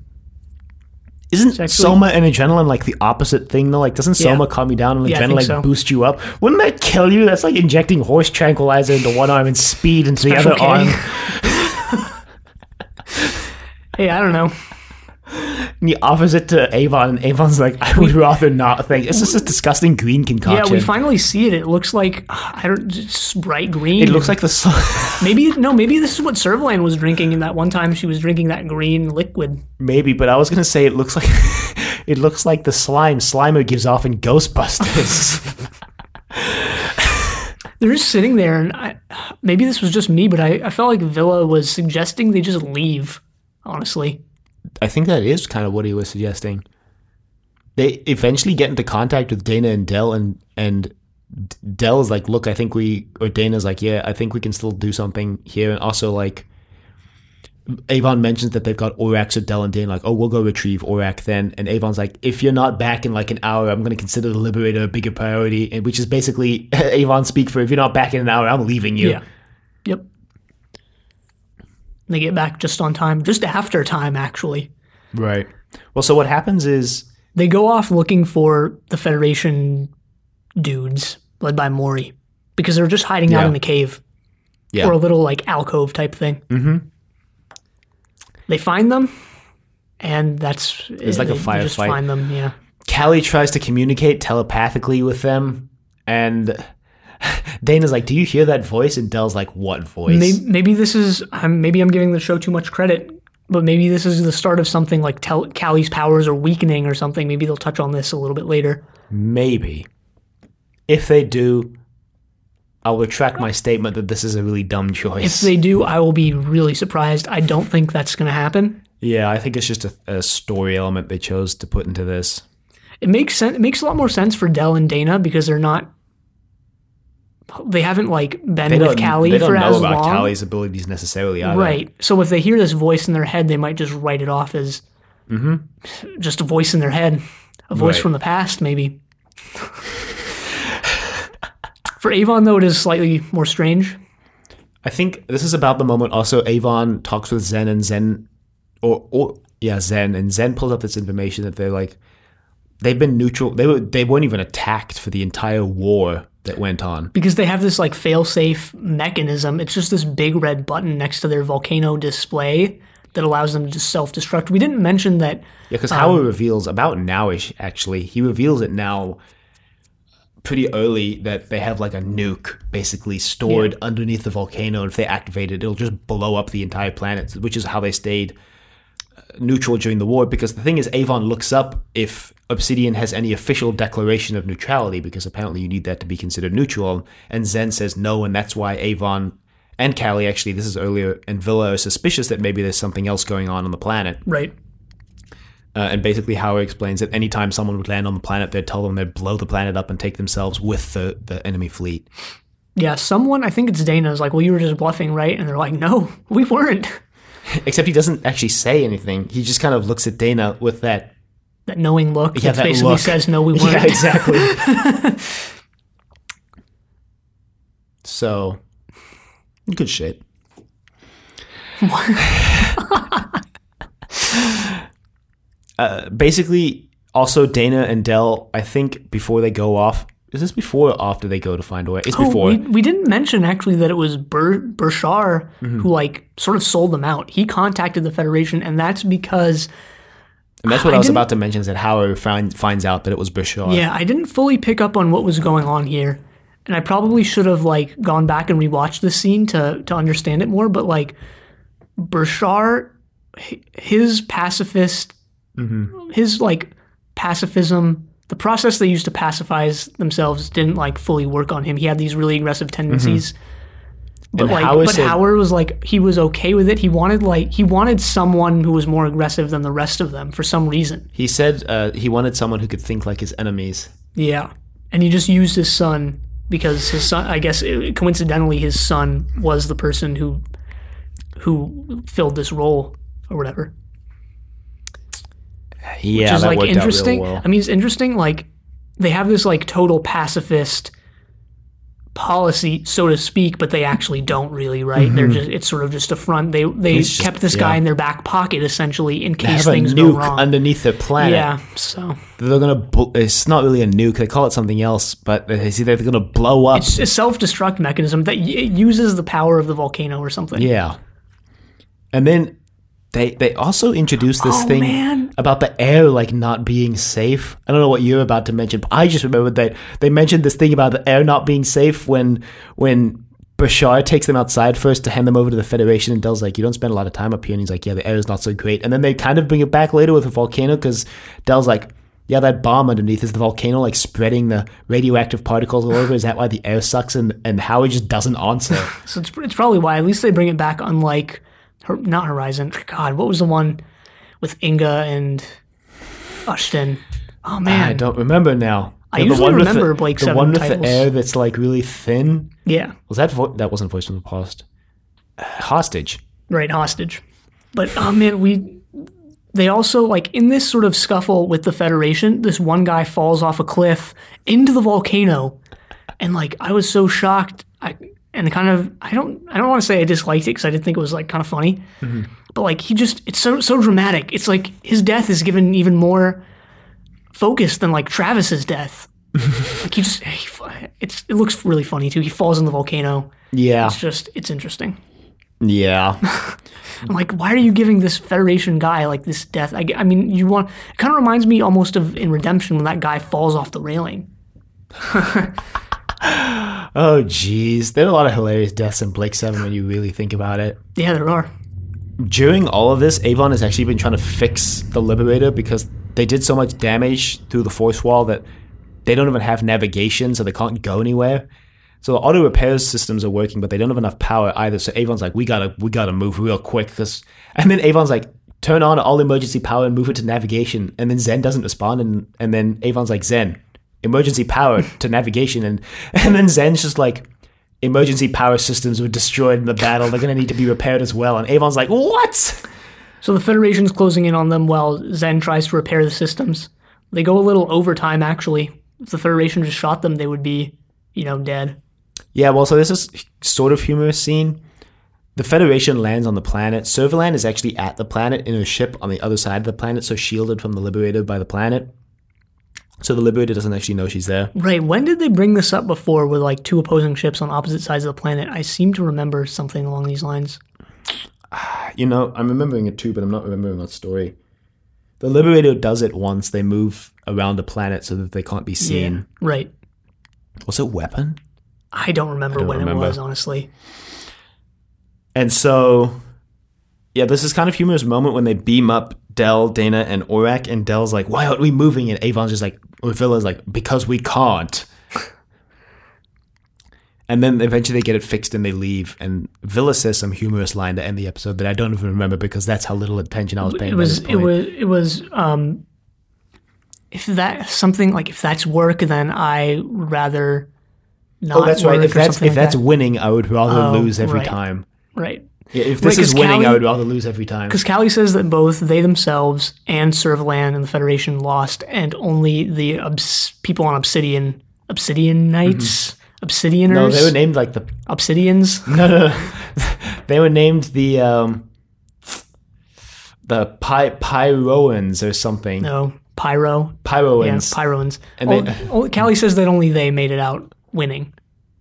Isn't actually- soma and adrenaline like the opposite thing though? Like, doesn't Yeah. soma calm you down and Yeah, adrenaline so. boost you up? Wouldn't that kill you? That's like injecting horse tranquilizer into one arm and speed into the other K. arm. Hey, I don't know. And the it to Avon, and Avon's like, I would rather not think. It's just a disgusting green concoction. Yeah, we finally see it. It looks like I don't just bright green. it looks like the sun. maybe no, maybe this is what Servalan was drinking in that one time she was drinking that green liquid. Maybe, but I was gonna say it looks like it looks like the slime Slimer gives off in Ghostbusters. They're just sitting there, and I, maybe this was just me, but I, I felt like Vila was suggesting they just leave. Honestly, I think that is kind of what he was suggesting. They eventually get into contact with Dana and Del, and and Del is like, "Look, I think we," or Dana's like, "Yeah, I think we can still do something here." And also, like, Avon mentions that they've got Orac, so Del and Dana like, "Oh, we'll go retrieve Orac then." And Avon's like, "If you're not back in like an hour, I'm going to consider the Liberator a bigger priority," and which is basically Avon speak for, "If you're not back in an hour, I'm leaving you." yeah. They get back just on time, just after time actually. Right. Well, so what happens is They go off looking for the Federation dudes led by Mori because they're just hiding out in the cave Yeah. or a little like alcove type thing. Mm-hmm. They find them, and that's it's like a Just firefight. find them, yeah. Cally tries to communicate telepathically with them, and Dana's like, "Do you hear that voice?" And Del's like, "What voice?" Maybe, maybe this is I'm maybe I'm giving the show too much credit, but maybe this is the start of something like Tel- Cally's powers are weakening or something. Maybe they'll touch on this a little bit later. Maybe. If they do, I'll retract my statement that this is a really dumb choice. If they do, I will be really surprised. I don't think that's going to happen. yeah, I think it's just a, a story element they chose to put into this. It makes sense. It makes a lot more sense for Del and Dana because they're not. They haven't like been They with Cally they don't for know as about long, Cally's abilities necessarily either. right? So if they hear this voice in their head, they might just write it off as just a voice in their head, a voice Mm-hmm. Right. from the past, maybe. for Avon, though, it is slightly more strange. I think this is about the moment also Avon talks with Zen and Zen or or yeah, Zen and Zen pulls up this information that they're like they've been neutral they were they weren't even attacked for the entire war that went on. because they have this like fail-safe mechanism. It's just this big red button next to their volcano display that allows them to self-destruct. We didn't mention that Yeah, because Howard um, reveals about nowish actually. He reveals it now pretty early that they have like a nuke basically stored underneath the volcano and if they activate it it'll just blow up the entire planet, which is how they stayed neutral during the war because the thing is Avon looks up if Obsidian has any official declaration of neutrality because apparently you need that to be considered neutral and Zen says no and that's why Avon and Cally actually this is earlier and Vila are suspicious that maybe there's something else going on on the planet right. uh, and basically, Howard explains that anytime someone would land on the planet, they'd tell them they'd blow the planet up and take themselves with the, the enemy fleet. Yeah, someone I think it's Dana is like, "Well, you were just bluffing, right?" And they're like, "No, we weren't." Except he doesn't actually say anything. He just kind of looks at Dana with that. That knowing look Yeah, that basically look. says, "No, we weren't." Yeah, exactly. so, good shit. uh, basically, also Dana and Del. I think before they go off, is this before or after they go to find away? It's Oh, before. we, we didn't mention actually that it was Ber, Bershar Mm-hmm. who like sort of sold them out. He contacted the Federation, and that's because And that's what I, I was about to mention is that Howard find, finds out that it was Bashar. yeah, I didn't fully pick up on what was going on here, and I probably should have like gone back and rewatched this scene to to understand it more. But like Bershar, his pacifist His like pacifism, the process they used to pacify themselves didn't like fully work on him. He had these really aggressive tendencies. But And like, Hower but Hower was like he was okay with it. He wanted like he wanted someone who was more aggressive than the rest of them for some reason. He said uh, he wanted someone who could think like his enemies. Yeah, and he just used his son because his son. I guess uh, coincidentally, his son was the person who who filled this role or whatever. Yeah, Which is like interesting. well. I mean, it's interesting. Like they have this like total pacifist policy, so to speak, but they actually don't really, right? They're just it's sort of just a front. They they Mm-hmm. It's just- kept this guy yeah. in their back pocket essentially in They case things go wrong. underneath the planet. yeah, so They're gonna. It's not really a nuke. They call it something else, but they see they're gonna blow up. it's a self-destruct mechanism that y- uses the power of the volcano or something. yeah. And then they they also introduced this Oh, thing man. about the air like not being safe. I don't know what you're about to mention, but I just remembered that they mentioned this thing about the air not being safe when when Bashar takes them outside first to hand them over to the Federation, and Del's like, "You don't spend a lot of time up here," and he's like, "Yeah, the air is not so great." And then they kind of bring it back later with a volcano because Del's like. Yeah, that bomb underneath is the volcano like spreading the radioactive particles all over. Is that why the air sucks? And and Hower just doesn't answer. So it's, it's probably why at least they bring it back. Unlike, Not Horizon. God, what was the one with Inga and Ushton? Oh man, I don't remember now. I Yeah, usually with the- remember Blake the Seven one with titles. the air that's like really thin. yeah, Was that vo- that wasn't voice from the past? Uh, hostage. right, hostage. But oh man, we they also like in this sort of scuffle with the Federation. This one guy falls off a cliff into the volcano, and like I was so shocked. I and the kind of I don't I don't want to say I disliked it because I did think it was like kind of funny, mm-hmm. but like he just it's so so dramatic. It's like his death is given even more focus than like Travis's death. like he just he, it's it looks really funny too. He falls in the volcano. Yeah, It's just it's interesting. yeah. I'm like, why are you giving this Federation guy like this death? I, I mean, you want it kind of reminds me almost of in Redemption when that guy falls off the railing. oh, jeez. There are a lot of hilarious deaths in Blake Seven when you really think about it. Yeah, there are. During all of this, Avon has actually been trying to fix the Liberator because they did so much damage through the force wall that they don't even have navigation, so they can't go anywhere. So the auto repair systems are working, but they don't have enough power either. So Avon's like, we gotta, we gotta move real quick. Cause, and then Avon's like, turn on all emergency power and move it to navigation. And then Zen doesn't respond, and and then Avon's like, Zen, emergency power to navigation, and and then Zen's just like, emergency power systems were destroyed in the battle. They're gonna need to be repaired as well. And Avon's like, what? So the Federation's closing in on them while Zen tries to repair the systems. They go a little overtime actually. If the Federation just shot them, they would be, you know, dead. Yeah, well, so this is sort of humorous scene. The Federation lands on the planet. Servalan is actually at the planet in a ship on the other side of the planet, so shielded from the Liberator by the planet. So the Liberator doesn't actually know she's there. Right. When did they bring this up before with like two opposing ships on opposite sides of the planet? I seem to remember something along these lines. You know, I'm remembering it too, but I'm not remembering that story. The Liberator does it once. They move around the planet so that they can't be seen. Right. Was it Weapon? I don't remember don't when remember. it was, honestly. And so, yeah, this is kind of humorous moment when they beam up Del, Dana, and Orac, and Del's like, "Why aren't we moving?" And Avon's just like, or Vila's like, "Because we can't." and then eventually they get it fixed and they leave. And Vila says some humorous line to end the episode that I don't even remember because that's how little attention I was paying. It was it was it was um if that something like if that's work then I rather not Oh, that's right. If that's if like that's that. winning, I would rather Oh, lose every right. time. right. Yeah, if this is winning, I would rather lose every time. Because Cally says that both they themselves and Servalan and the Federation lost, and only the obs- people on Obsidian, Obsidian Knights, Obsidianers, Mm-hmm. No, they were named like the Obsidians. No, no, no. they were named the um, the Py- Pyroans or something. No, Pyro. Pyroans. Yeah, Pyroans. Pyroans. And Oh, they- oh, Cally says that only they made it out winning.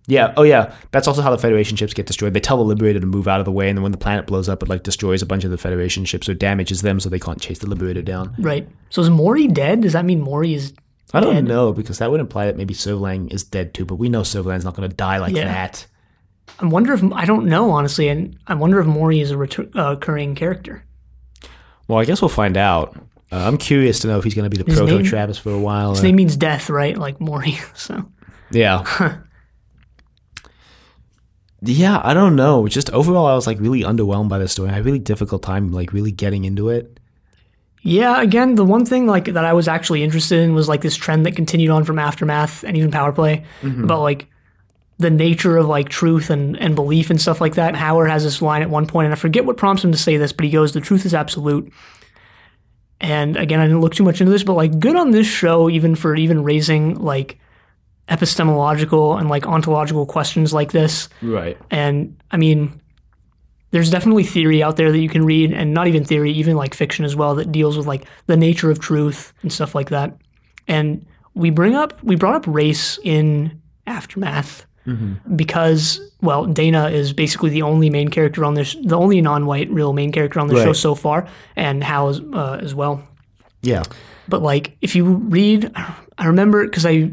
Yeah. Oh, yeah. That's also how the Federation ships get destroyed. They tell the Liberator to move out of the way, and then when the planet blows up, it like destroys a bunch of the Federation ships or damages them, so they can't chase the Liberator down. Right. So is Mori dead? Does that mean Mori is I don't Dead. know because that would imply that maybe Servalan is dead too, but we know Servalan's not going to die like Yeah. that. I wonder if I don't know honestly, and I wonder if Mori is a retur- uh, recurring character. Well, I guess we'll find out. Uh, I'm curious to know if he's going to be the proto Travis for a while. His or- name means death, right? Like Mori. So Yeah. Yeah, I don't know. Just overall, I was like really underwhelmed by the story. I had a really difficult time like really getting into it. yeah, again, the one thing like that I was actually interested in was like this trend that continued on from aftermath and even power play mm-hmm. about like the nature of like truth and, and belief and stuff like that. Hower has this line at one point, and I forget what prompts him to say this, but he goes, "The truth is absolute." And again, I didn't look too much into this, but like good on this show, even for even raising like epistemological and like ontological questions like this. Right. And I mean, there's definitely theory out there that you can read, and not even theory, even like fiction as well, that deals with like the nature of truth and stuff like that. And we bring up, we brought up race in Aftermath because, well, Dana is basically the only main character on this, the only non-white real main character on the show so far, and Hal as, uh, as well. Yeah. But like, if you read, I remember because I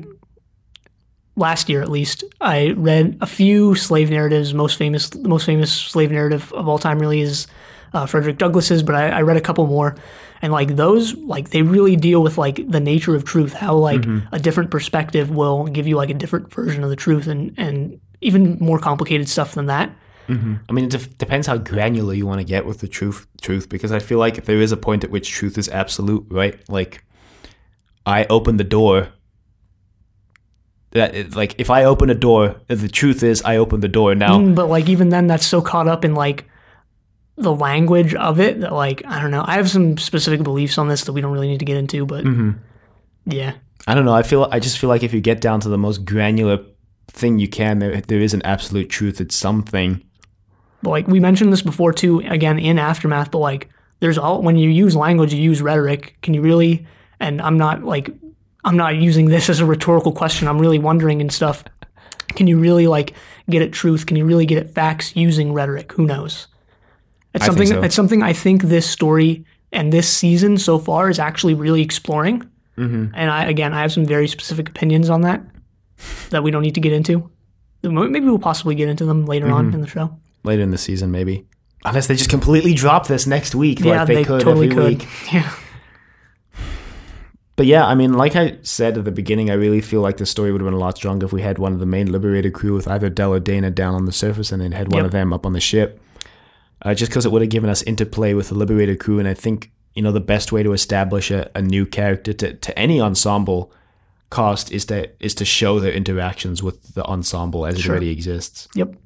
last year at least I read a few slave narratives. Most famous, the most famous slave narrative of all time really is uh, Frederick Douglass's. But I, I read a couple more, and like those, like they really deal with like the nature of truth. How like a different perspective will give you like a different version of the truth, and and even more complicated stuff than that. I mean, it def- depends how granular you want to get with the truth. Truth, because I feel like there is a point at which truth is absolute, right? Like, I open the door. That like, if I open a door, the truth is I open the door. Now, Mm, But like even then, that's so caught up in like the language of it that like I don't know. I have some specific beliefs on this that we don't really need to get into, but yeah, I don't know. I feel I just feel like if you get down to the most granular thing you can, there there is an absolute truth. It's something. but like we mentioned this before too. Again, in aftermath, but like there's all when you use language, you use rhetoric. Can you really? And I'm not like I'm not using this as a rhetorical question. I'm really wondering and stuff. Can you really like get at truth? Can you really get at facts using rhetoric? Who knows? It's something. so. It's something I think this story and this season so far is actually really exploring. Mm-hmm. And I again, I have some very specific opinions on that that we don't need to get into. Maybe we'll possibly get into them later Mm-hmm. on in the show. later in the season, maybe. Unless they just completely drop this next week, Yeah, like they, they, could totally every could. week. Yeah. But yeah, I mean, like I said at the beginning, I really feel like the story would have been a lot stronger if we had one of the main Liberator crew with either Del or Dana down on the surface and then had one Yep. of them up on the ship. Uh, just because it would have given us interplay with the Liberator crew, and I think you know the best way to establish a, a new character to, to any ensemble cast is to is to show their interactions with the ensemble as it already exists. Yep.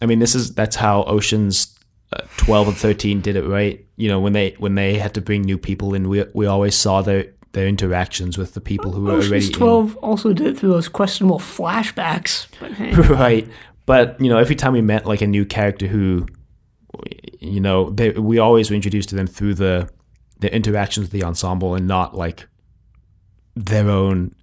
I mean, this is that's how Oceans uh, twelve and thirteen did it, right? You know, when they when they had to bring new people in, we we always saw their their interactions with the people who were already Ocean's in. Twelve also did it through those questionable flashbacks. But hey, right? But you know, every time we met like a new character who, you know, they, we always were introduced to them through the the interactions with the ensemble and not like their own.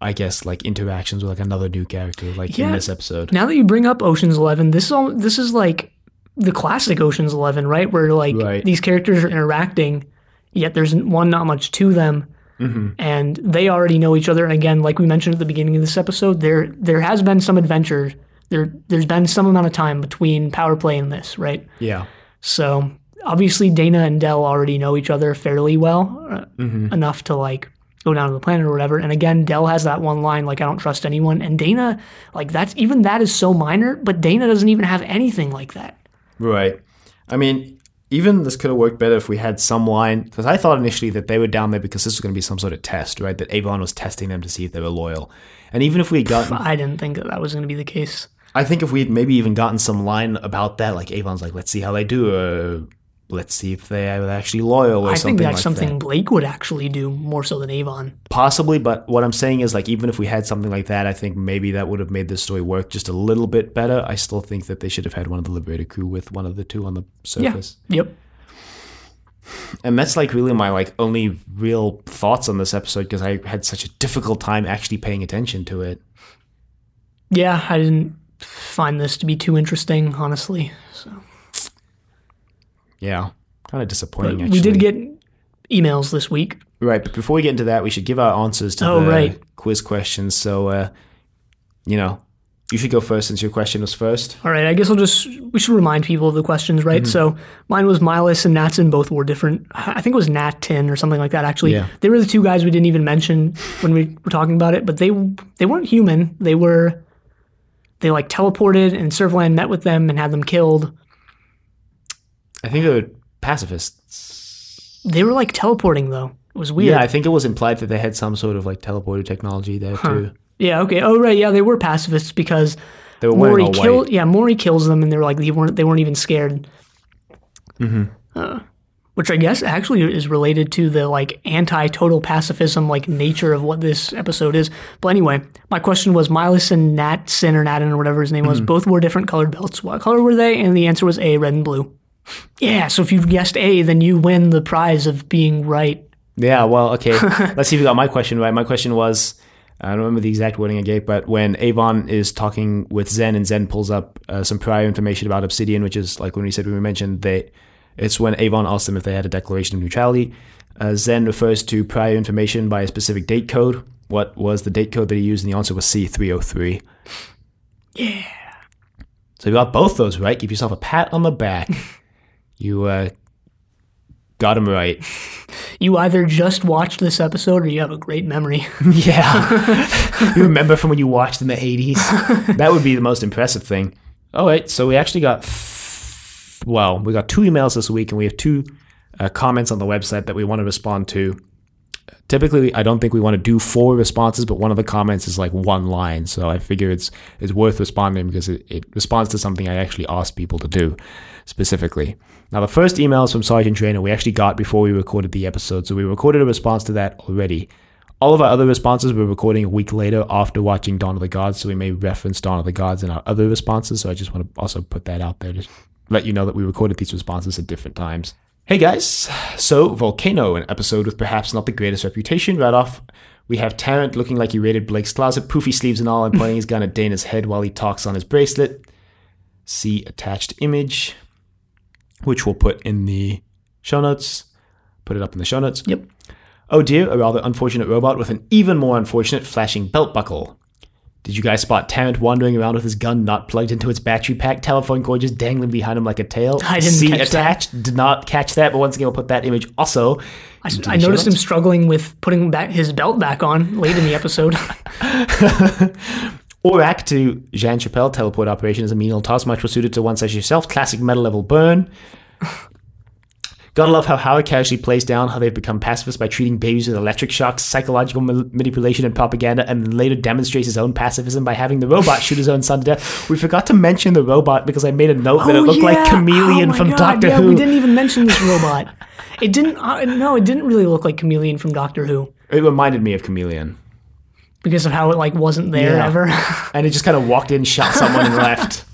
I guess like interactions with like another new character, like in this episode. now that you bring up Ocean's Eleven, this is all, this is like the classic Ocean's Eleven, right? Where like Right. these characters are interacting, yet there's one not much to them, Mm-hmm. and they already know each other. And again, like we mentioned at the beginning of this episode, there there has been some adventure. There there's been some amount of time between power play and this, right? Yeah, So obviously Dana and Del already know each other fairly well, uh, enough to like go down to the planet or whatever. And again, Del has that one line like I don't trust anyone, and Dana like that's even that is so minor, but Dana doesn't even have anything like that. Right. I mean, even this could have worked better if we had some line because I thought initially that they were down there because this was going to be some sort of test, right? That Avon was testing them to see if they were loyal. And even if we had gotten, I didn't think that that was going to be the case. I think if we had maybe even gotten some line about that, like Avon's like, let's see how they do, or let's see if they are actually loyal, or I something think that's like something that. Blake would actually do more so than Avon. Possibly, but what I'm saying is like even if we had something like that, I think maybe that would have made this story work just a little bit better. I still think that they should have had one of the Liberator crew with one of the two on the surface. Yeah. Yep. and that's like really my like only real thoughts on this episode because I had such a difficult time actually paying attention to it. Yeah, I didn't find this to be too interesting, honestly. So Yeah, kind of disappointing. we actually, did get emails this week. right, but before we get into that, we should give our answers to Oh, the right. quiz questions. So, uh, you know, You should go first since your question was first. All right, I guess I'll just we should remind people of the questions, right? Mm-hmm. So mine was Milas and Natson, both were different. I think it was Nat Tin or something like that. Actually, Yeah. they were the two guys we didn't even mention when we were talking about it, but they they weren't human. They were they like teleported, and Servalan met with them and had them killed. I think they were pacifists. They were like teleporting though. It was weird. Yeah, I think it was implied that they had some sort of like teleporter technology there too. Yeah, okay. Oh right, yeah, they were pacifists because They were Mori killed. Yeah, Mori kills them, and they're like they weren't they weren't even scared. Mm-hmm. Uh, which I guess actually is related to the like anti-total pacifism like nature of what this episode is. But anyway, my question was Milas and Nat Sin or Natin or whatever his name was. Mm-hmm. Both wore different colored belts. What color were they? And the answer was A, red and blue. Yeah, so if you guessed A, then you win the prize of being right. Yeah, well, okay. Let's see if you got my question right. My question was I don't remember the exact wording I gave, but when Avon is talking with Zen and Zen pulls up uh, some prior information about Obsidian, which is like when we said when we mentioned they, it's when Avon asked them if they had a declaration of neutrality. Uh, Zen refers to prior information by a specific date code. What was the date code that he used? And the answer was C303. Yeah. So you got both those right. Give yourself a pat on the back. you uh, got them right. You either just watched this episode or you have a great memory. Yeah. you remember from when you watched in the 80s? That would be the most impressive thing. All right, so we actually got, well, we got two emails this week and we have two uh, comments on the website that we want to respond to. Typically, I don't think we want to do four responses, but one of the comments is like one line. So I figure it's it's worth responding because it, it responds to something I actually asked people to do specifically. Now, the first email is from Sergeant Trainer we actually got before we recorded the episode. So we recorded a response to that already. All of our other responses we're recording a week later after watching Dawn of the Gods, so we may reference Dawn of the Gods in our other responses. So I just want to also put that out there to let you know that we recorded these responses at different times. Hey guys, so Volcano, an episode with perhaps not the greatest reputation. Right off, we have Tarrant looking like he raided Blake's closet, poofy sleeves and all, and pointing his gun at Dana's head while he talks on his bracelet. See attached image, which we'll put in the show notes. Put it up in the show notes. Yep. Oh dear, a rather unfortunate robot with an even more unfortunate flashing belt buckle. Did you guys spot Tarrant wandering around with his gun not plugged into its battery pack, telephone cord just dangling behind him like a tail? I didn't See catch that. attached. Did not catch that, but once again, we'll put that image also. I, I noticed him struggling with putting back his belt back on late in the episode. Orac to Jean Chappelle teleport operation is a menial task much more suited to one such as yourself. Classic metal level burn. Gotta love how Hower casually plays down how they've become pacifists by treating babies with electric shocks, psychological ma- manipulation, and propaganda, and then later demonstrates his own pacifism by having the robot shoot his own son to death. We forgot to mention the robot because I made a note that it looked like Chameleon Oh my from God, Doctor yeah, Who. we didn't even mention this robot. It didn't. Uh, no, it didn't really look like Chameleon from Doctor Who It reminded me of Chameleon. Because of how it like wasn't there Yeah. ever. and he just kind of walked in, shot someone, and left.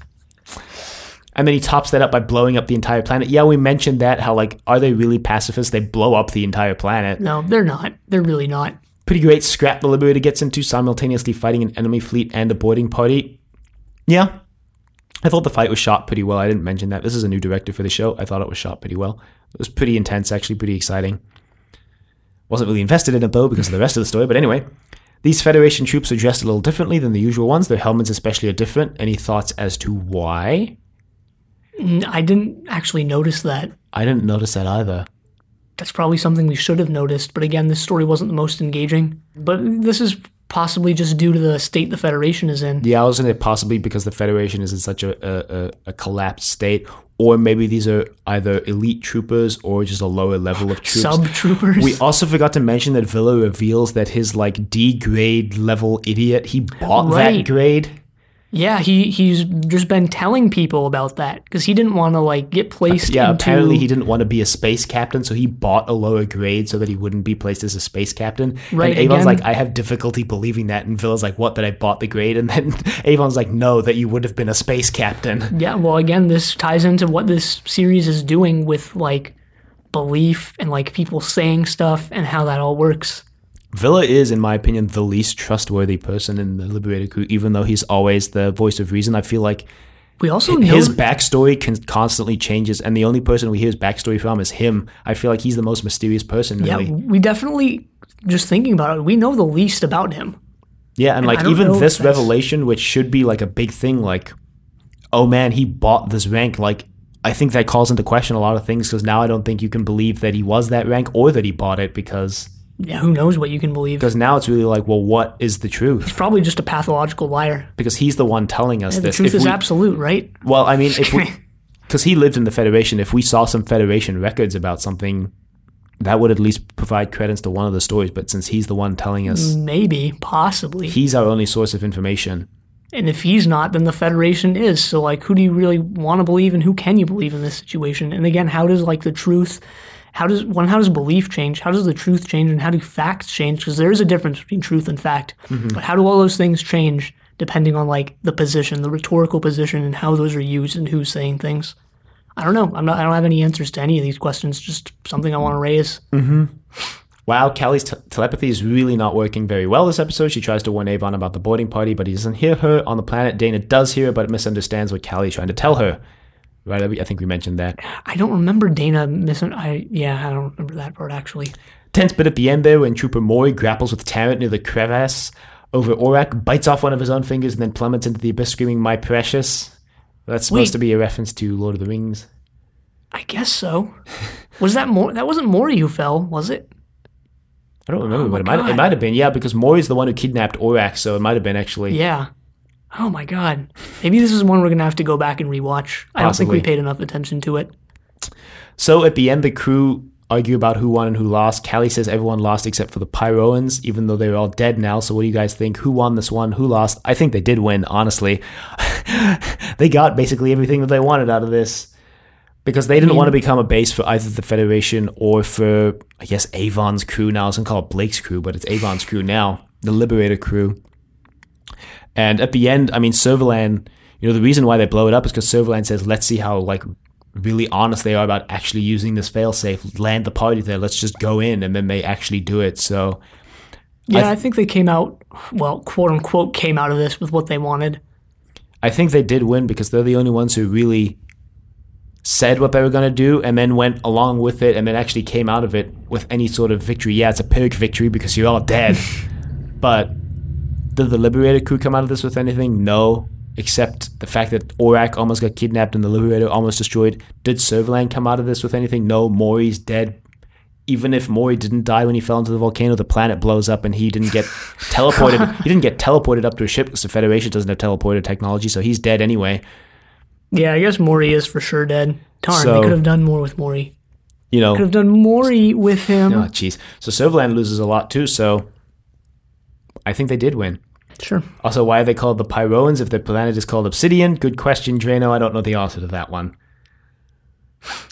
And then he tops that up by blowing up the entire planet. Yeah, we mentioned that. How like, are they really pacifists? They blow up the entire planet. no, they're not. They're really not. Pretty great scrap the Liberator gets into, simultaneously fighting an enemy fleet and a boarding party. Yeah, I thought the fight was shot pretty well. I didn't mention that. This is a new director for the show. I thought it was shot pretty well. It was pretty intense, actually, pretty exciting. Wasn't really invested in it though because of the rest of the story. But anyway, these Federation troops are dressed a little differently than the usual ones. Their helmets, especially, are different. Any thoughts as to why? I didn't actually notice that. I didn't notice that either. That's probably something we should have noticed. But again, this story wasn't the most engaging. But this is possibly just due to the state the Federation is in. Yeah, I was going to possibly because the Federation is in such a, a, a, a collapsed state, or maybe these are either elite troopers or just a lower level of troops. Sub troopers. We also forgot to mention that Vila reveals that his like D grade level idiot he bought that grade. Yeah, he he's just been telling people about that because he didn't want to like get placed. Yeah, into, apparently he didn't want to be a space captain, so he bought a lower grade so that he wouldn't be placed as a space captain. Right, And Avon's again- like, I have difficulty believing that, and Vila's like, What? That I bought the grade, and then Avon's like, No, that you would have been a space captain. Yeah, well, again, this ties into what this series is doing with like belief and like people saying stuff and how that all works. Vila is, in my opinion, the least trustworthy person in the Liberator crew, even though he's always the voice of reason. I feel like We also know his backstory can constantly changes, and the only person we hear his backstory from is him. I feel like he's the most mysterious person, yeah, really. we definitely just thinking about it, we know the least about him. Yeah, and, I like even this revelation, which should be like a big thing, like, oh man, he bought this rank. Like, I think that calls into question a lot of things because now I don't think you can believe that he was that rank or that he bought it because Yeah, who knows what you can believe? because now it's really like, well, what is the truth? He's probably just a pathological liar. Because he's the one telling us The this. truth If is we- absolute, right? Well, I mean, if we, because he lived in the Federation, if we saw some Federation records about something, that would at least provide credence to one of the stories. But since he's the one telling us, Maybe, possibly. he's our only source of information. And if he's not, then the Federation is. So, like, who do you really want to believe and who can you believe in this situation? And again, how does, like, the truth, how does, one, how does belief change? How does the truth change? And how do facts change? Because there is a difference between truth and fact. Mm-hmm. But how do all those things change depending on, like, the position, the rhetorical position, and how those are used and who's saying things? I don't know. I'm not, I don't have any answers to any of these questions. Just something I want to raise. Mm-hmm. Wow, Cally's telepathy is really not working very well this episode. She tries to warn Avon about the boarding party, but he doesn't hear her. On the planet, Dana does hear her, but misunderstands what Cally's trying to tell her. Right? I think we mentioned that. I don't remember Dana missing. I yeah, I don't remember that part actually. Tense bit at the end there when Trooper Mori grapples with Tarrant near the crevasse over Orac, bites off one of his own fingers, and then plummets into the abyss screaming, My precious. That's supposed Wait. to be a reference to Lord of the Rings. I guess so. Was that more? That wasn't Mori who fell, was it? I don't remember, Oh but it might, it might have been. Yeah, because Mori's the one who kidnapped Orac, so it might have been actually. Yeah. Oh my god. Maybe this is one we're gonna have to go back and rewatch. I don't think Possibly. we paid enough attention to it. So at the end, the crew argue about who won and who lost. Cally says everyone lost except for the Pyroans, even though they're all dead now. So what do you guys think? Who won this one? Who lost? I think they did win, honestly. they got basically everything that they wanted out of this. Because they didn't want to become a base for either the Federation or for, I guess, Avon's crew now. I was going to call it Blake's crew, but it's Avon's crew now, the Liberator crew. And at the end, I mean, Servalan, you know, the reason why they blow it up is because Servalan says, let's see how, like, really honest they are about actually using this failsafe. Land the party there. Let's just go in. And then they actually do it. So, Yeah, I, think they came out well, quote unquote, came out of this with what they wanted. I think they did win because they're the only ones who really said what they were going to do and then went along with it and then actually came out of it with any sort of victory. Yeah, it's a pyrrhic victory because you're all dead. but did the Liberator crew come out of this with anything? No. Except the fact that Orac almost got kidnapped and the Liberator almost destroyed. Did Servalan come out of this with anything? No. Mori's dead. Even if Mori didn't die when he fell into the volcano, the planet blows up and he didn't get teleported. he didn't get teleported up to a ship because the Federation doesn't have teleporter technology, so he's dead anyway. Yeah, I guess Mori is for sure dead. Darn, So- they could have done more with Mori. You know, Could have done Mori with him. Oh, jeez. So Servalan loses a lot too. So I think they did win. Sure. Also, why are they called the Pyroans if their planet is called Obsidian? Good question, Drano. I don't know the answer to that one.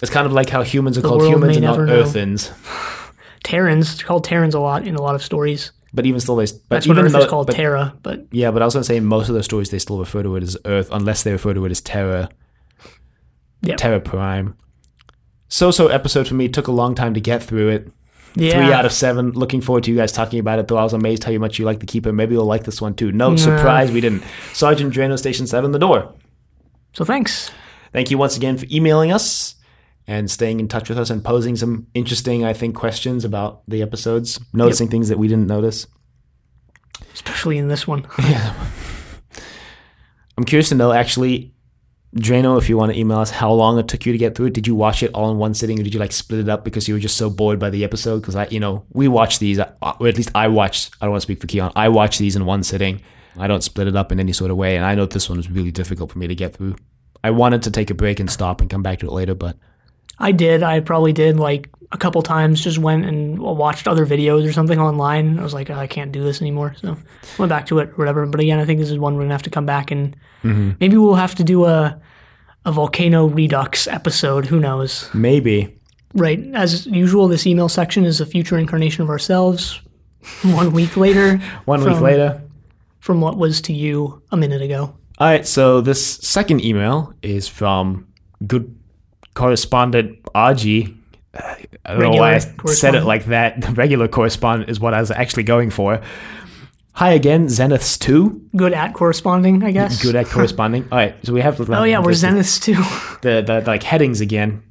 It's kind of like how humans are called world humans and not know. Earthens. Terrans. It's called Terrans a lot in a lot of stories. But even still, they. But That's what even Earth though, is called but, Terra, but Yeah, but I was going to say most of those stories they still refer to it as Earth, unless they refer to it as Terra. Yep. Terra Prime. So so episode for me. Took a long time to get through it. Yeah. Three out of seven. Looking forward to you guys talking about it, though I was amazed how much you like the Keeper. Maybe you'll like this one too. No, surprise, we didn't. Sergeant Drano, Station 7, the door. So thanks. Thank you once again for emailing us and staying in touch with us and posing some interesting, I think, questions about the episodes, noticing things that we didn't notice. Especially in this one. Yeah. I'm curious to know, actually, Drano, if you want to email us, how long it took you to get through it. Did you watch it all in one sitting, or did you like split it up because you were just so bored by the episode? Because I, you know, we watch these, uh, or at least I watched. I don't want to speak for Keon. I watch these in one sitting. I don't split it up in any sort of way, and I know this one was really difficult for me to get through. I wanted to take a break and stop and come back to it later, but I did. I probably did like a couple times. Just went and watched other videos or something online. I was like, "Oh, I can't do this anymore. So went back to it or whatever. But again, I think this is one we're gonna have to come back and mm-hmm. maybe we'll have to do a a volcano redux episode. Who knows? maybe. Right. As usual, this email section is a future incarnation of ourselves. One week later, One week later. from what was to you a minute ago. All right, so this second email is from good correspondent. Uh, I don't know why I said it like that. The regular correspondent is what I was actually going for. Hi again, Zeniths 2. Good at corresponding, I guess. Good at corresponding. All right, so we have the, Oh yeah, we're the, Zeniths too. the, the, like headings again.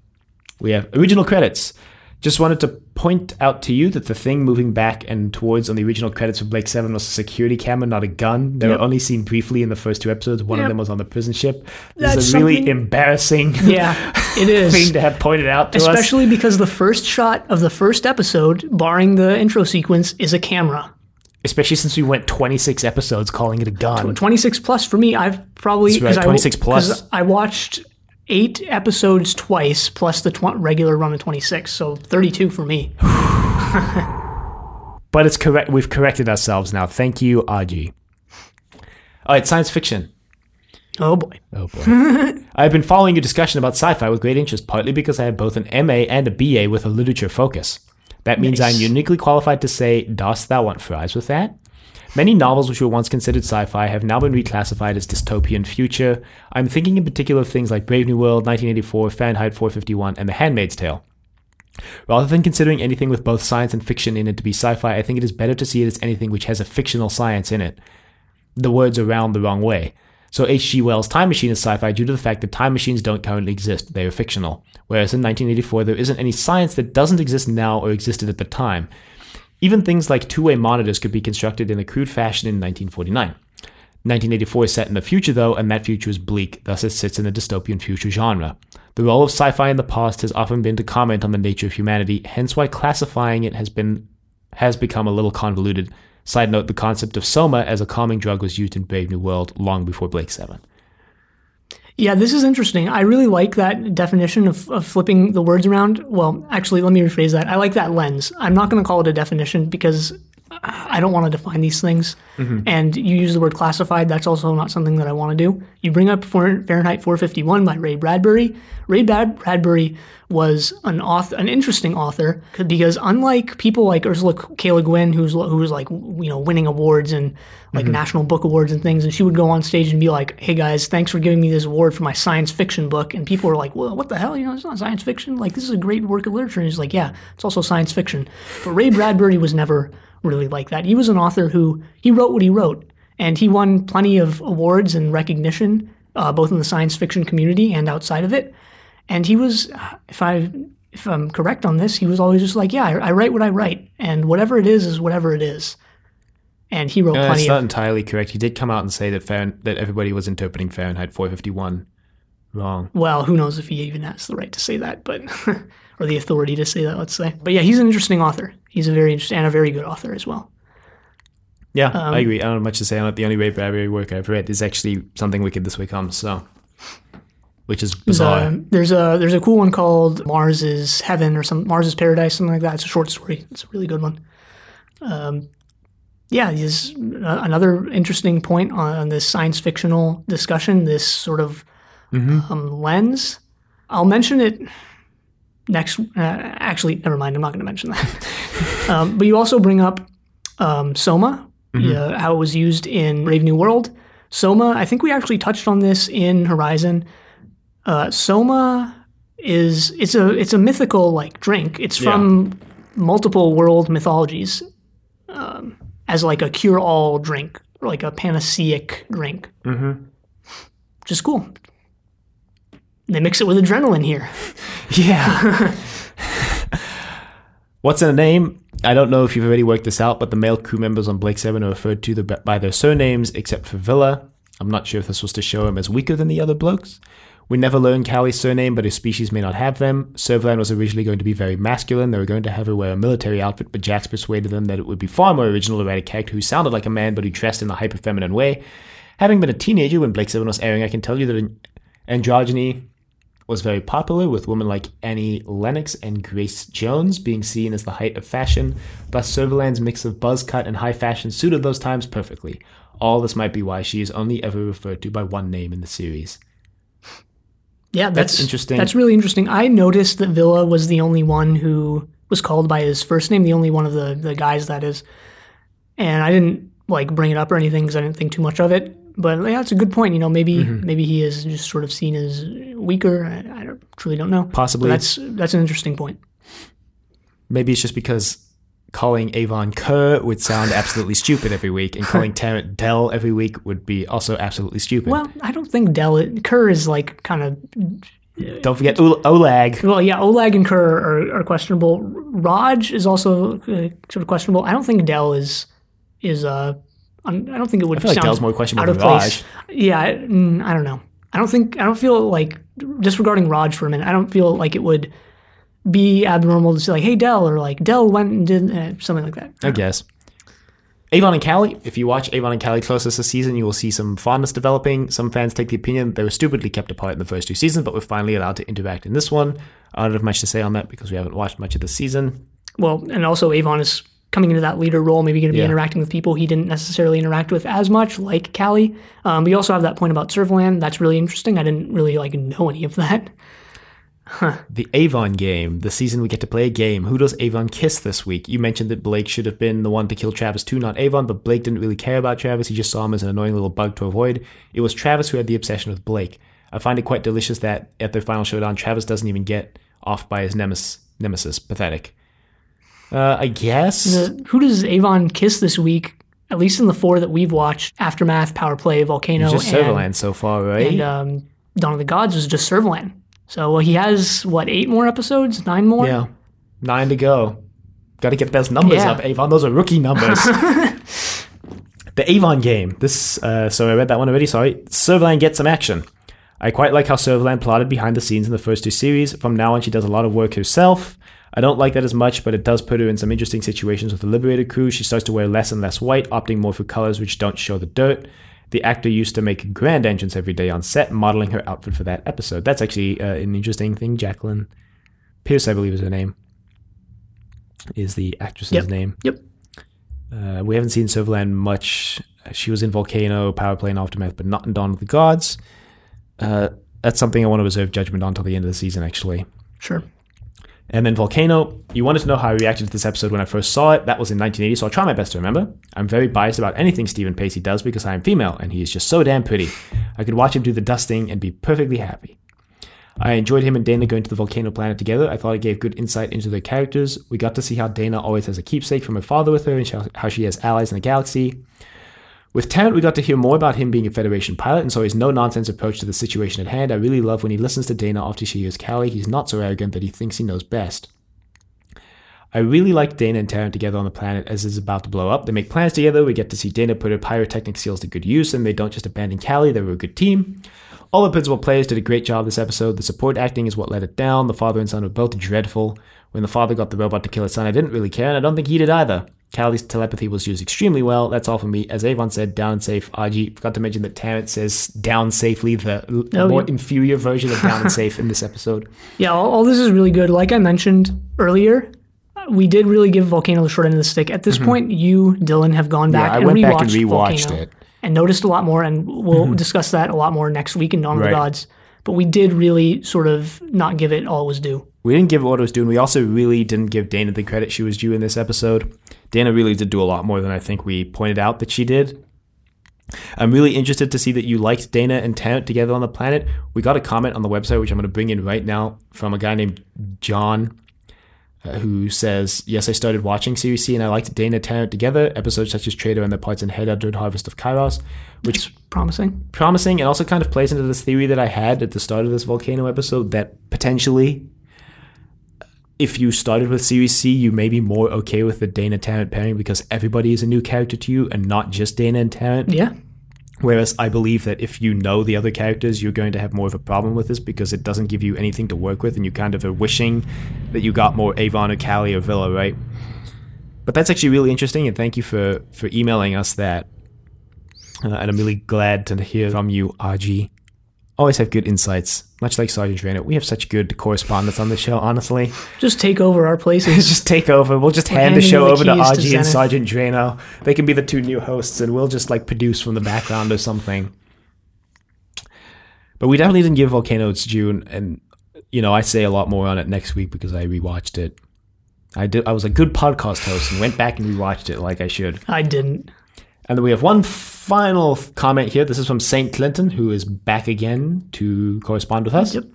We have original credits. Just wanted to point out to you that the thing moving back and towards on the original credits for Blake 7 was a security camera, not a gun. They Yep. were only seen briefly in the first two episodes. One of them was on the prison ship. This That's is a really embarrassing Yeah, it is. thing to have pointed out to us. Especially because the first shot of the first episode, barring the intro sequence, is a camera. Especially since we went 26 episodes calling it a gun. 26 plus for me. I've probably right, I- 26 plus. I watched eight episodes twice plus the tw- regular run of 26, so 32 for me. But it's correct. We've corrected ourselves now. Thank you, RG. All right, science fiction. Oh boy. Oh boy. I've been following your discussion about sci fi with great interest, partly because I have both an MA and a BA with a literature focus. That means Nice. I'm uniquely qualified to say, Dost thou want fries with that? Many novels which were once considered sci fi have now been reclassified as dystopian future. I'm thinking in particular of things like Brave New World, 1984, Fahrenheit 451, and The Handmaid's Tale. Rather than considering anything with both science and fiction in it to be sci fi, I think it is better to see it as anything which has a fictional science in it. The words are round the wrong way. So H.G. Wells' Time Machine is sci-fi due to the fact that time machines don't currently exist; they are fictional. Whereas in 1984, there isn't any science that doesn't exist now or existed at the time. Even things like two-way monitors could be constructed in a crude fashion in 1949. 1984 is set in the future, though, and that future is bleak, thus it sits in the dystopian future genre. The role of sci-fi in the past has often been to comment on the nature of humanity, hence why classifying it has been has become a little convoluted. Side note, the concept of soma as a calming drug was used in Brave New World long before Blake 7. Yeah, this is interesting. I really like that definition of, of flipping the words around. Well, actually, let me rephrase that. I like that lens. I'm not going to call it a definition because I don't want to define these things. Mm-hmm. And you use the word classified. That's also not something that I want to do. You bring up Fahrenheit 451 by Ray Bradbury. Ray Brad- Bradbury was an author, an interesting author, because unlike people like Ursula K. Le Guin, who's who was like you know winning awards and like mm-hmm. national book awards and things, and she would go on stage and be like, "Hey guys, thanks for giving me this award for my science fiction book," and people were like, "Well, what the hell? You know, it's not science fiction. Like this is a great work of literature." And he's like, "Yeah, it's also science fiction." But Ray Bradbury was never really like that. He was an author who he wrote what he wrote, and he won plenty of awards and recognition, uh, both in the science fiction community and outside of it. And he was, if I if I'm correct on this, he was always just like, yeah, I, I write what I write, and whatever it is is whatever it is. And he wrote No, plenty that's of not entirely correct. He did come out and say that Fahren- that everybody was interpreting Fahrenheit 451 wrong. well, who knows if he even has the right to say that, but or the authority to say that, let's say. But yeah, he's an interesting author. He's a very interesting and a very good author as well. Yeah, Um, I agree. I don't have much to say on it. The only Ray Bradbury work I've read is actually something wicked this way comes. So, which is bizarre. Um, there's a there's a cool one called Mars is Heaven or some Mars is Paradise, something like that. It's a short story. It's a really good one. Um, yeah, is another interesting point on this science fictional discussion. This sort of um, lens. I'll mention it next. Uh, actually, never mind. I'm not going to mention that. um, but you also bring up um, Soma, uh, how it was used in Brave New World. Soma, I think we actually touched on this in Horizon. Uh, Soma is it's a it's a mythical like drink. It's from multiple world mythologies um, as like a cure all drink, or like a panaceic drink. Mm-hmm. Which is cool. They mix it with adrenaline here. Yeah. What's in a name? I don't know if you've already worked this out, but the male crew members on Blake 7 are referred to the, by their surnames, except for Vila. I'm not sure if this was to show him as weaker than the other blokes. We never learn Cally's surname, but his species may not have them. Servalan was originally going to be very masculine. They were going to have her wear a military outfit, but Jax persuaded them that it would be far more original to write a character who sounded like a man, but who dressed in a hyper feminine way. Having been a teenager when Blake 7 was airing, I can tell you that androgyny was very popular, with women like Annie Lennox and Grace Jones being seen as the height of fashion. Thus, Servalan's mix of buzz cut and high fashion suited those times perfectly. All this might be why she is only ever referred to by one name in the series. Yeah, that's, That's interesting. That's really interesting. I noticed that Vila was the only one who was called by his first name, the only one of the, the guys that is. And I didn't like bring it up or anything because I didn't think too much of it. But yeah, it's a good point. You know, maybe Mm-hmm. maybe he is just sort of seen as weaker. I, I don't, truly don't know. Possibly. But that's that's an interesting point. Maybe it's just because calling Avon Kerr would sound absolutely stupid every week, and calling Tarrant Del every week would be also absolutely stupid. Well, I don't think Del Kerr is like kind of Don't forget Ol- Olag. Well, yeah, Olag and Kerr are, are questionable. Roj is also uh, sort of questionable. I don't think Del is is uh I don't think it would I feel like more questionable out of than place. Yeah, I, mm, I don't know. I don't think I don't feel like disregarding Roj for a minute. I don't feel like it would be abnormal to say like, "Hey, Del," or like Del went and did uh, something like that. I guess. Avon and Cally. If you watch Avon and Cally closest this season, you will see some fondness developing. Some fans take the opinion they were stupidly kept apart in the first two seasons, but were finally allowed to interact in this one. I don't have much to say on that because we haven't watched much of the season. Well, and also Avon is coming into that leader role, maybe going to be Yeah. interacting with people he didn't necessarily interact with as much, like Cally. Um, we also have that point about Servalan. That's really interesting. I didn't really like know any of that. The Avon game, the season we get to play a game. Who does Avon kiss this week? You mentioned that Blake should have been the one to kill Travis too, not Avon, but Blake didn't really care about Travis. He just saw him as an annoying little bug to avoid. It was Travis who had the obsession with Blake. I find it quite delicious that at their final showdown, Travis doesn't even get off by his nemesis. nemesis. Pathetic. Uh, I guess. The, who does Avon kiss this week? At least in the four that we've watched: Aftermath, Power Play, Volcano, just and, Servalan so far, right? and um, Dawn of the Gods was just Servalan. So he has what eight more episodes, nine more. yeah. Nine to go. Got to get those numbers Yeah. up, Avon. Those are rookie numbers. the Avon game. This. Uh, so I read that one already. Sorry. Servalan gets some action. I quite like how Servalan plotted behind the scenes in the first two series. From now on, she does a lot of work herself. I don't like that as much, but it does put her in some interesting situations with the Liberated crew. She starts to wear less and less white, opting more for colors which don't show the dirt. The actor used to make a grand entrance every day on set, modeling her outfit for that episode. That's actually uh, an interesting thing. Jacqueline Pearce, I believe, is her name. Is the actress's Yep. name? Yep. Uh, we haven't seen Servalan much. She was in Volcano, Power Play, and Aftermath, but not in Dawn of the Gods. Uh, that's something I want to reserve judgment on until the end of the season, actually. Sure. And then Volcano, you wanted to know how I reacted to this episode when I first saw it. That was in 1980, so I'll try my best to remember. I'm very biased about anything Steven Pacey does because I am female, and he is just so damn pretty. I could watch him do the dusting and be perfectly happy. I enjoyed him and Dana going to the volcano planet together. I thought it gave good insight into their characters. We got to see how Dana always has a keepsake from her father with her and how- she has allies in the galaxy. With Tarrant, we got to hear more about him being a Federation pilot and so his no nonsense approach to the situation at hand. I really love when he listens to Dana after she hears Cally. He's not so arrogant that he thinks he knows best. I really like Dana and Tarrant together on the planet as it's about to blow up. They make plans together. We get to see Dana put her pyrotechnic skills to good use, and they don't just abandon Cally, they were a good team. All the principal players did a great job this episode. The support acting is what let it down. The father and son were both dreadful. When the father got the robot to kill his son, I didn't really care, and I don't think he did either. Cally's telepathy was used extremely well. That's all for me. As Avon said, down and safe. RG forgot to mention that Tarrant says down safely, the Oh, more yeah. inferior version of down and safe in this episode. Yeah, all, all this is really good. Like I mentioned earlier, we did really give Volcano the short end of the stick. At this point, you, Dylan, have gone back Mm-hmm. I and went rewatched, back and rewatched Volcano it. and noticed a lot more, and we'll discuss that a lot more next week in Dawn of Right. the Gods. But we did really sort of not give it all it was due. We didn't give it what it was doing. We also really didn't give Dana the credit she was due in this episode. Dana really did do a lot more than I think we pointed out that she did. I'm really interested to see that you liked Dana and Tarrant together on the planet. We got a comment on the website, which I'm going to bring in right now, from a guy named John, who says, Yes, I started watching Series C and I liked Dana Tarrant together. Episodes such as Trader and the Parts and Head Under Harvest of Kairos, which Promising. promising and also kind of plays into this theory that I had at the start of this volcano episode that potentially if you started with Series C, you may be more okay with the Dana Tarrant pairing because everybody is a new character to you and not just Dana and Tarrant. Yeah. Whereas I believe that if you know the other characters, you're going to have more of a problem with this because it doesn't give you anything to work with and you kind of are wishing that you got more Avon or Cally or Vila, right? But that's actually really interesting and thank you for, for emailing us that. Uh, and I'm really glad to hear from you, RG. Always have good insights. Much like Sergeant Drano, we have such good correspondence on the show, honestly. Just take over our places. just take over. We'll just hand the show the over to to and Sergeant Drano. They can be the two new hosts, and we'll just like produce from the background or something. But we definitely didn't give Volcano its due, and, and you know I say a lot more on it next week because I rewatched it. I did. I was a good podcast host and went back and rewatched it like I should. I didn't. And then we have one final comment here. This is from Saint Clinton, who is back again to correspond with us. Yep.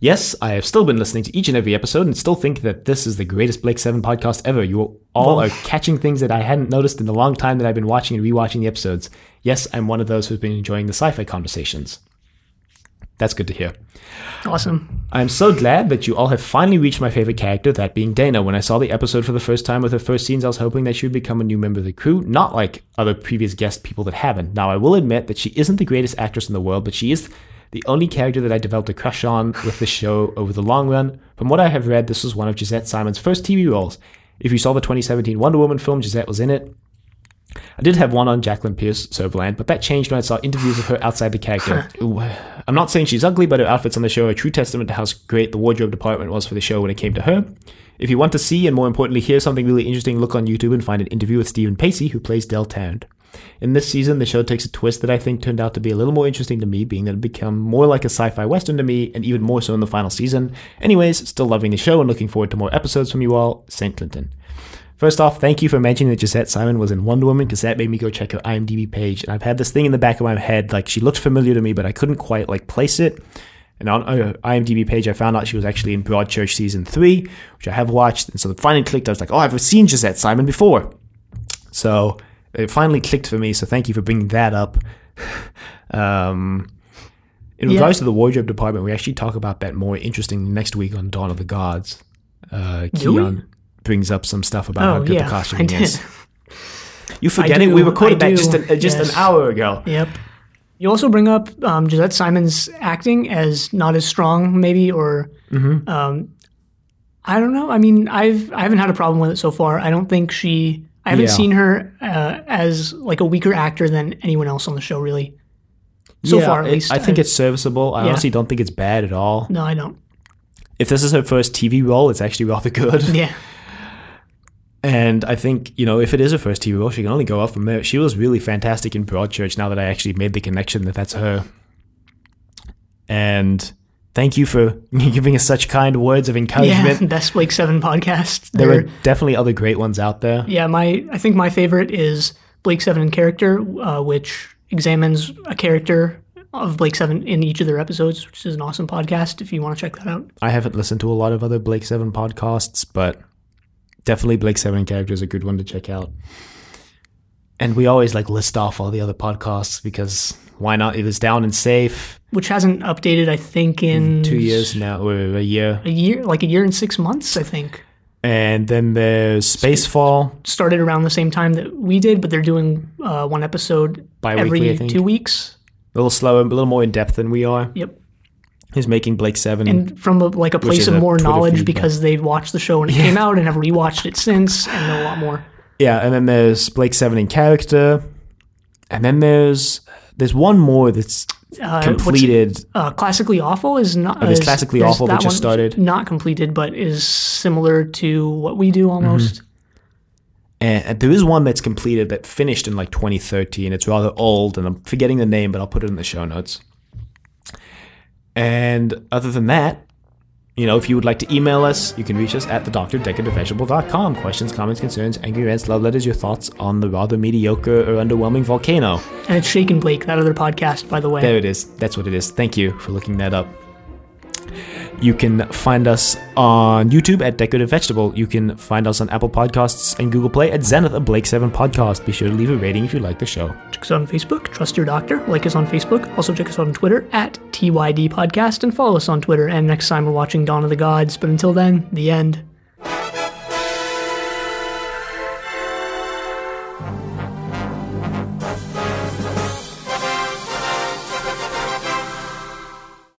Yes, I have still been listening to each and every episode and still think that this is the greatest Blake 7 podcast ever. You all are catching things that I hadn't noticed in the long time that I've been watching and rewatching the episodes. Yes, I'm one of those who's been enjoying the sci fi conversations. That's good to hear. Awesome. I'm so glad that you all have finally reached my favorite character, that being Dana. When I saw the episode for the first time with her first scenes, I was hoping that she would become a new member of the crew, not like other previous guest people that haven't. Now, I will admit that she isn't the greatest actress in the world, but she is the only character that I developed a crush on with the show over the long run. From what I have read, this was one of Josette Simon's first TV roles. If you saw the 2017 Wonder Woman film, Josette was in it. I did have one on Jacqueline Pearce Sutherland, but that changed when I saw interviews of her outside the character. Ooh, I'm not saying she's ugly, but her outfits on the show are a true testament to how great the wardrobe department was for the show when it came to her. If you want to see and more importantly hear something really interesting, look on YouTube and find an interview with Steven Pacey, who plays Del Tarrant. In this season, the show takes a twist that I think turned out to be a little more interesting to me, being that it became more like a sci-fi western to me, and even more so in the final season. Anyways, still loving the show and looking forward to more episodes from you all. St. Clinton. First off, thank you for mentioning that Josette Simon was in Wonder Woman because that made me go check her IMDb page. And I've had this thing in the back of my head, like she looked familiar to me, but I couldn't quite like place it. And on her IMDb page, I found out she was actually in Broadchurch season three, which I have watched. And so it finally clicked. I was like, oh, I've seen Josette Simon before. So it finally clicked for me. So thank you for bringing that up. um, in Yeah. regards to the wardrobe department, we actually talk about that more interesting next week on Dawn of the Gods. Uh? Keon brings up some stuff about how Oh good yeah, the I costuming is. You forgetting we recorded I that just an, just yes. an hour ago. Yep. You also bring up um, Josette Simon's acting as not as strong, maybe, or Mm-hmm. um, I don't know. I mean, I've I haven't had a problem with it so far. I don't think she. I haven't Yeah. seen her uh, as like a weaker actor than anyone else on the show, really. So Yeah, far, at it- least. I think it's serviceable. I Yeah. honestly don't think it's bad at all. no, I don't. If this is her first TV role, it's actually rather good. Yeah, And I think, you know, if it is her first TV role, she can only go up from there. She was really fantastic in Broadchurch now that I actually made the connection that that's her. And thank you for giving us such kind words of encouragement. yeah. Best Blake Seven podcast. There They're- are definitely other great ones out there. Yeah, my I think my favorite is Blake Seven in character, uh, which examines a character of Blake Seven in each of their episodes, which is an awesome podcast. If you want to check that out, I haven't listened to a lot of other Blake Seven podcasts, but definitely Blake Seven character is a good one to check out. And we always like list off all the other podcasts because why not? It was down and safe which hasn't updated, I think, in two years now or a year. a year, like a year and six months. I think And then there's Spacefall. started around the same time that we did, but they're doing uh, one episode Bi-weekly, every two weeks. A little slower, a little more in depth than we are. Yep, He's making Blake Seven. and from a, like a place of a more Twitter knowledge feed, because they've watched the show when it came out and have rewatched it since and know a lot more. yeah, and then there's Blake Seven in character. And then there's there's one more that's Uh, completed. Uh, classically awful is not. there's is- Classically Awful that that just started. Not completed, but is similar to what we do almost. And there is one that's completed that finished in like 2013. It's rather old, and I'm forgetting the name, but I'll put it in the show notes. And other than that, you know, if you would like to email us, you can reach us at thedoctordecadentvegetable.com. Questions, comments, concerns, angry rants, love letters, your thoughts on the rather mediocre or underwhelming volcano. And it's Shake and Blake, that other podcast, by the way. There it is. That's what it is. Thank you for looking that up. You can find us on YouTube at Decorative Vegetable. You can find us on Apple Podcasts and Google Play at Zenith, a Blake 7 podcast. Be sure to leave a rating if you like the show. Check us on Facebook, Trust Your Doctor. Like us on Facebook. Also check us on Twitter at TYD Podcast and follow us on Twitter. And next time we're watching Dawn of the Gods. But until then, the end.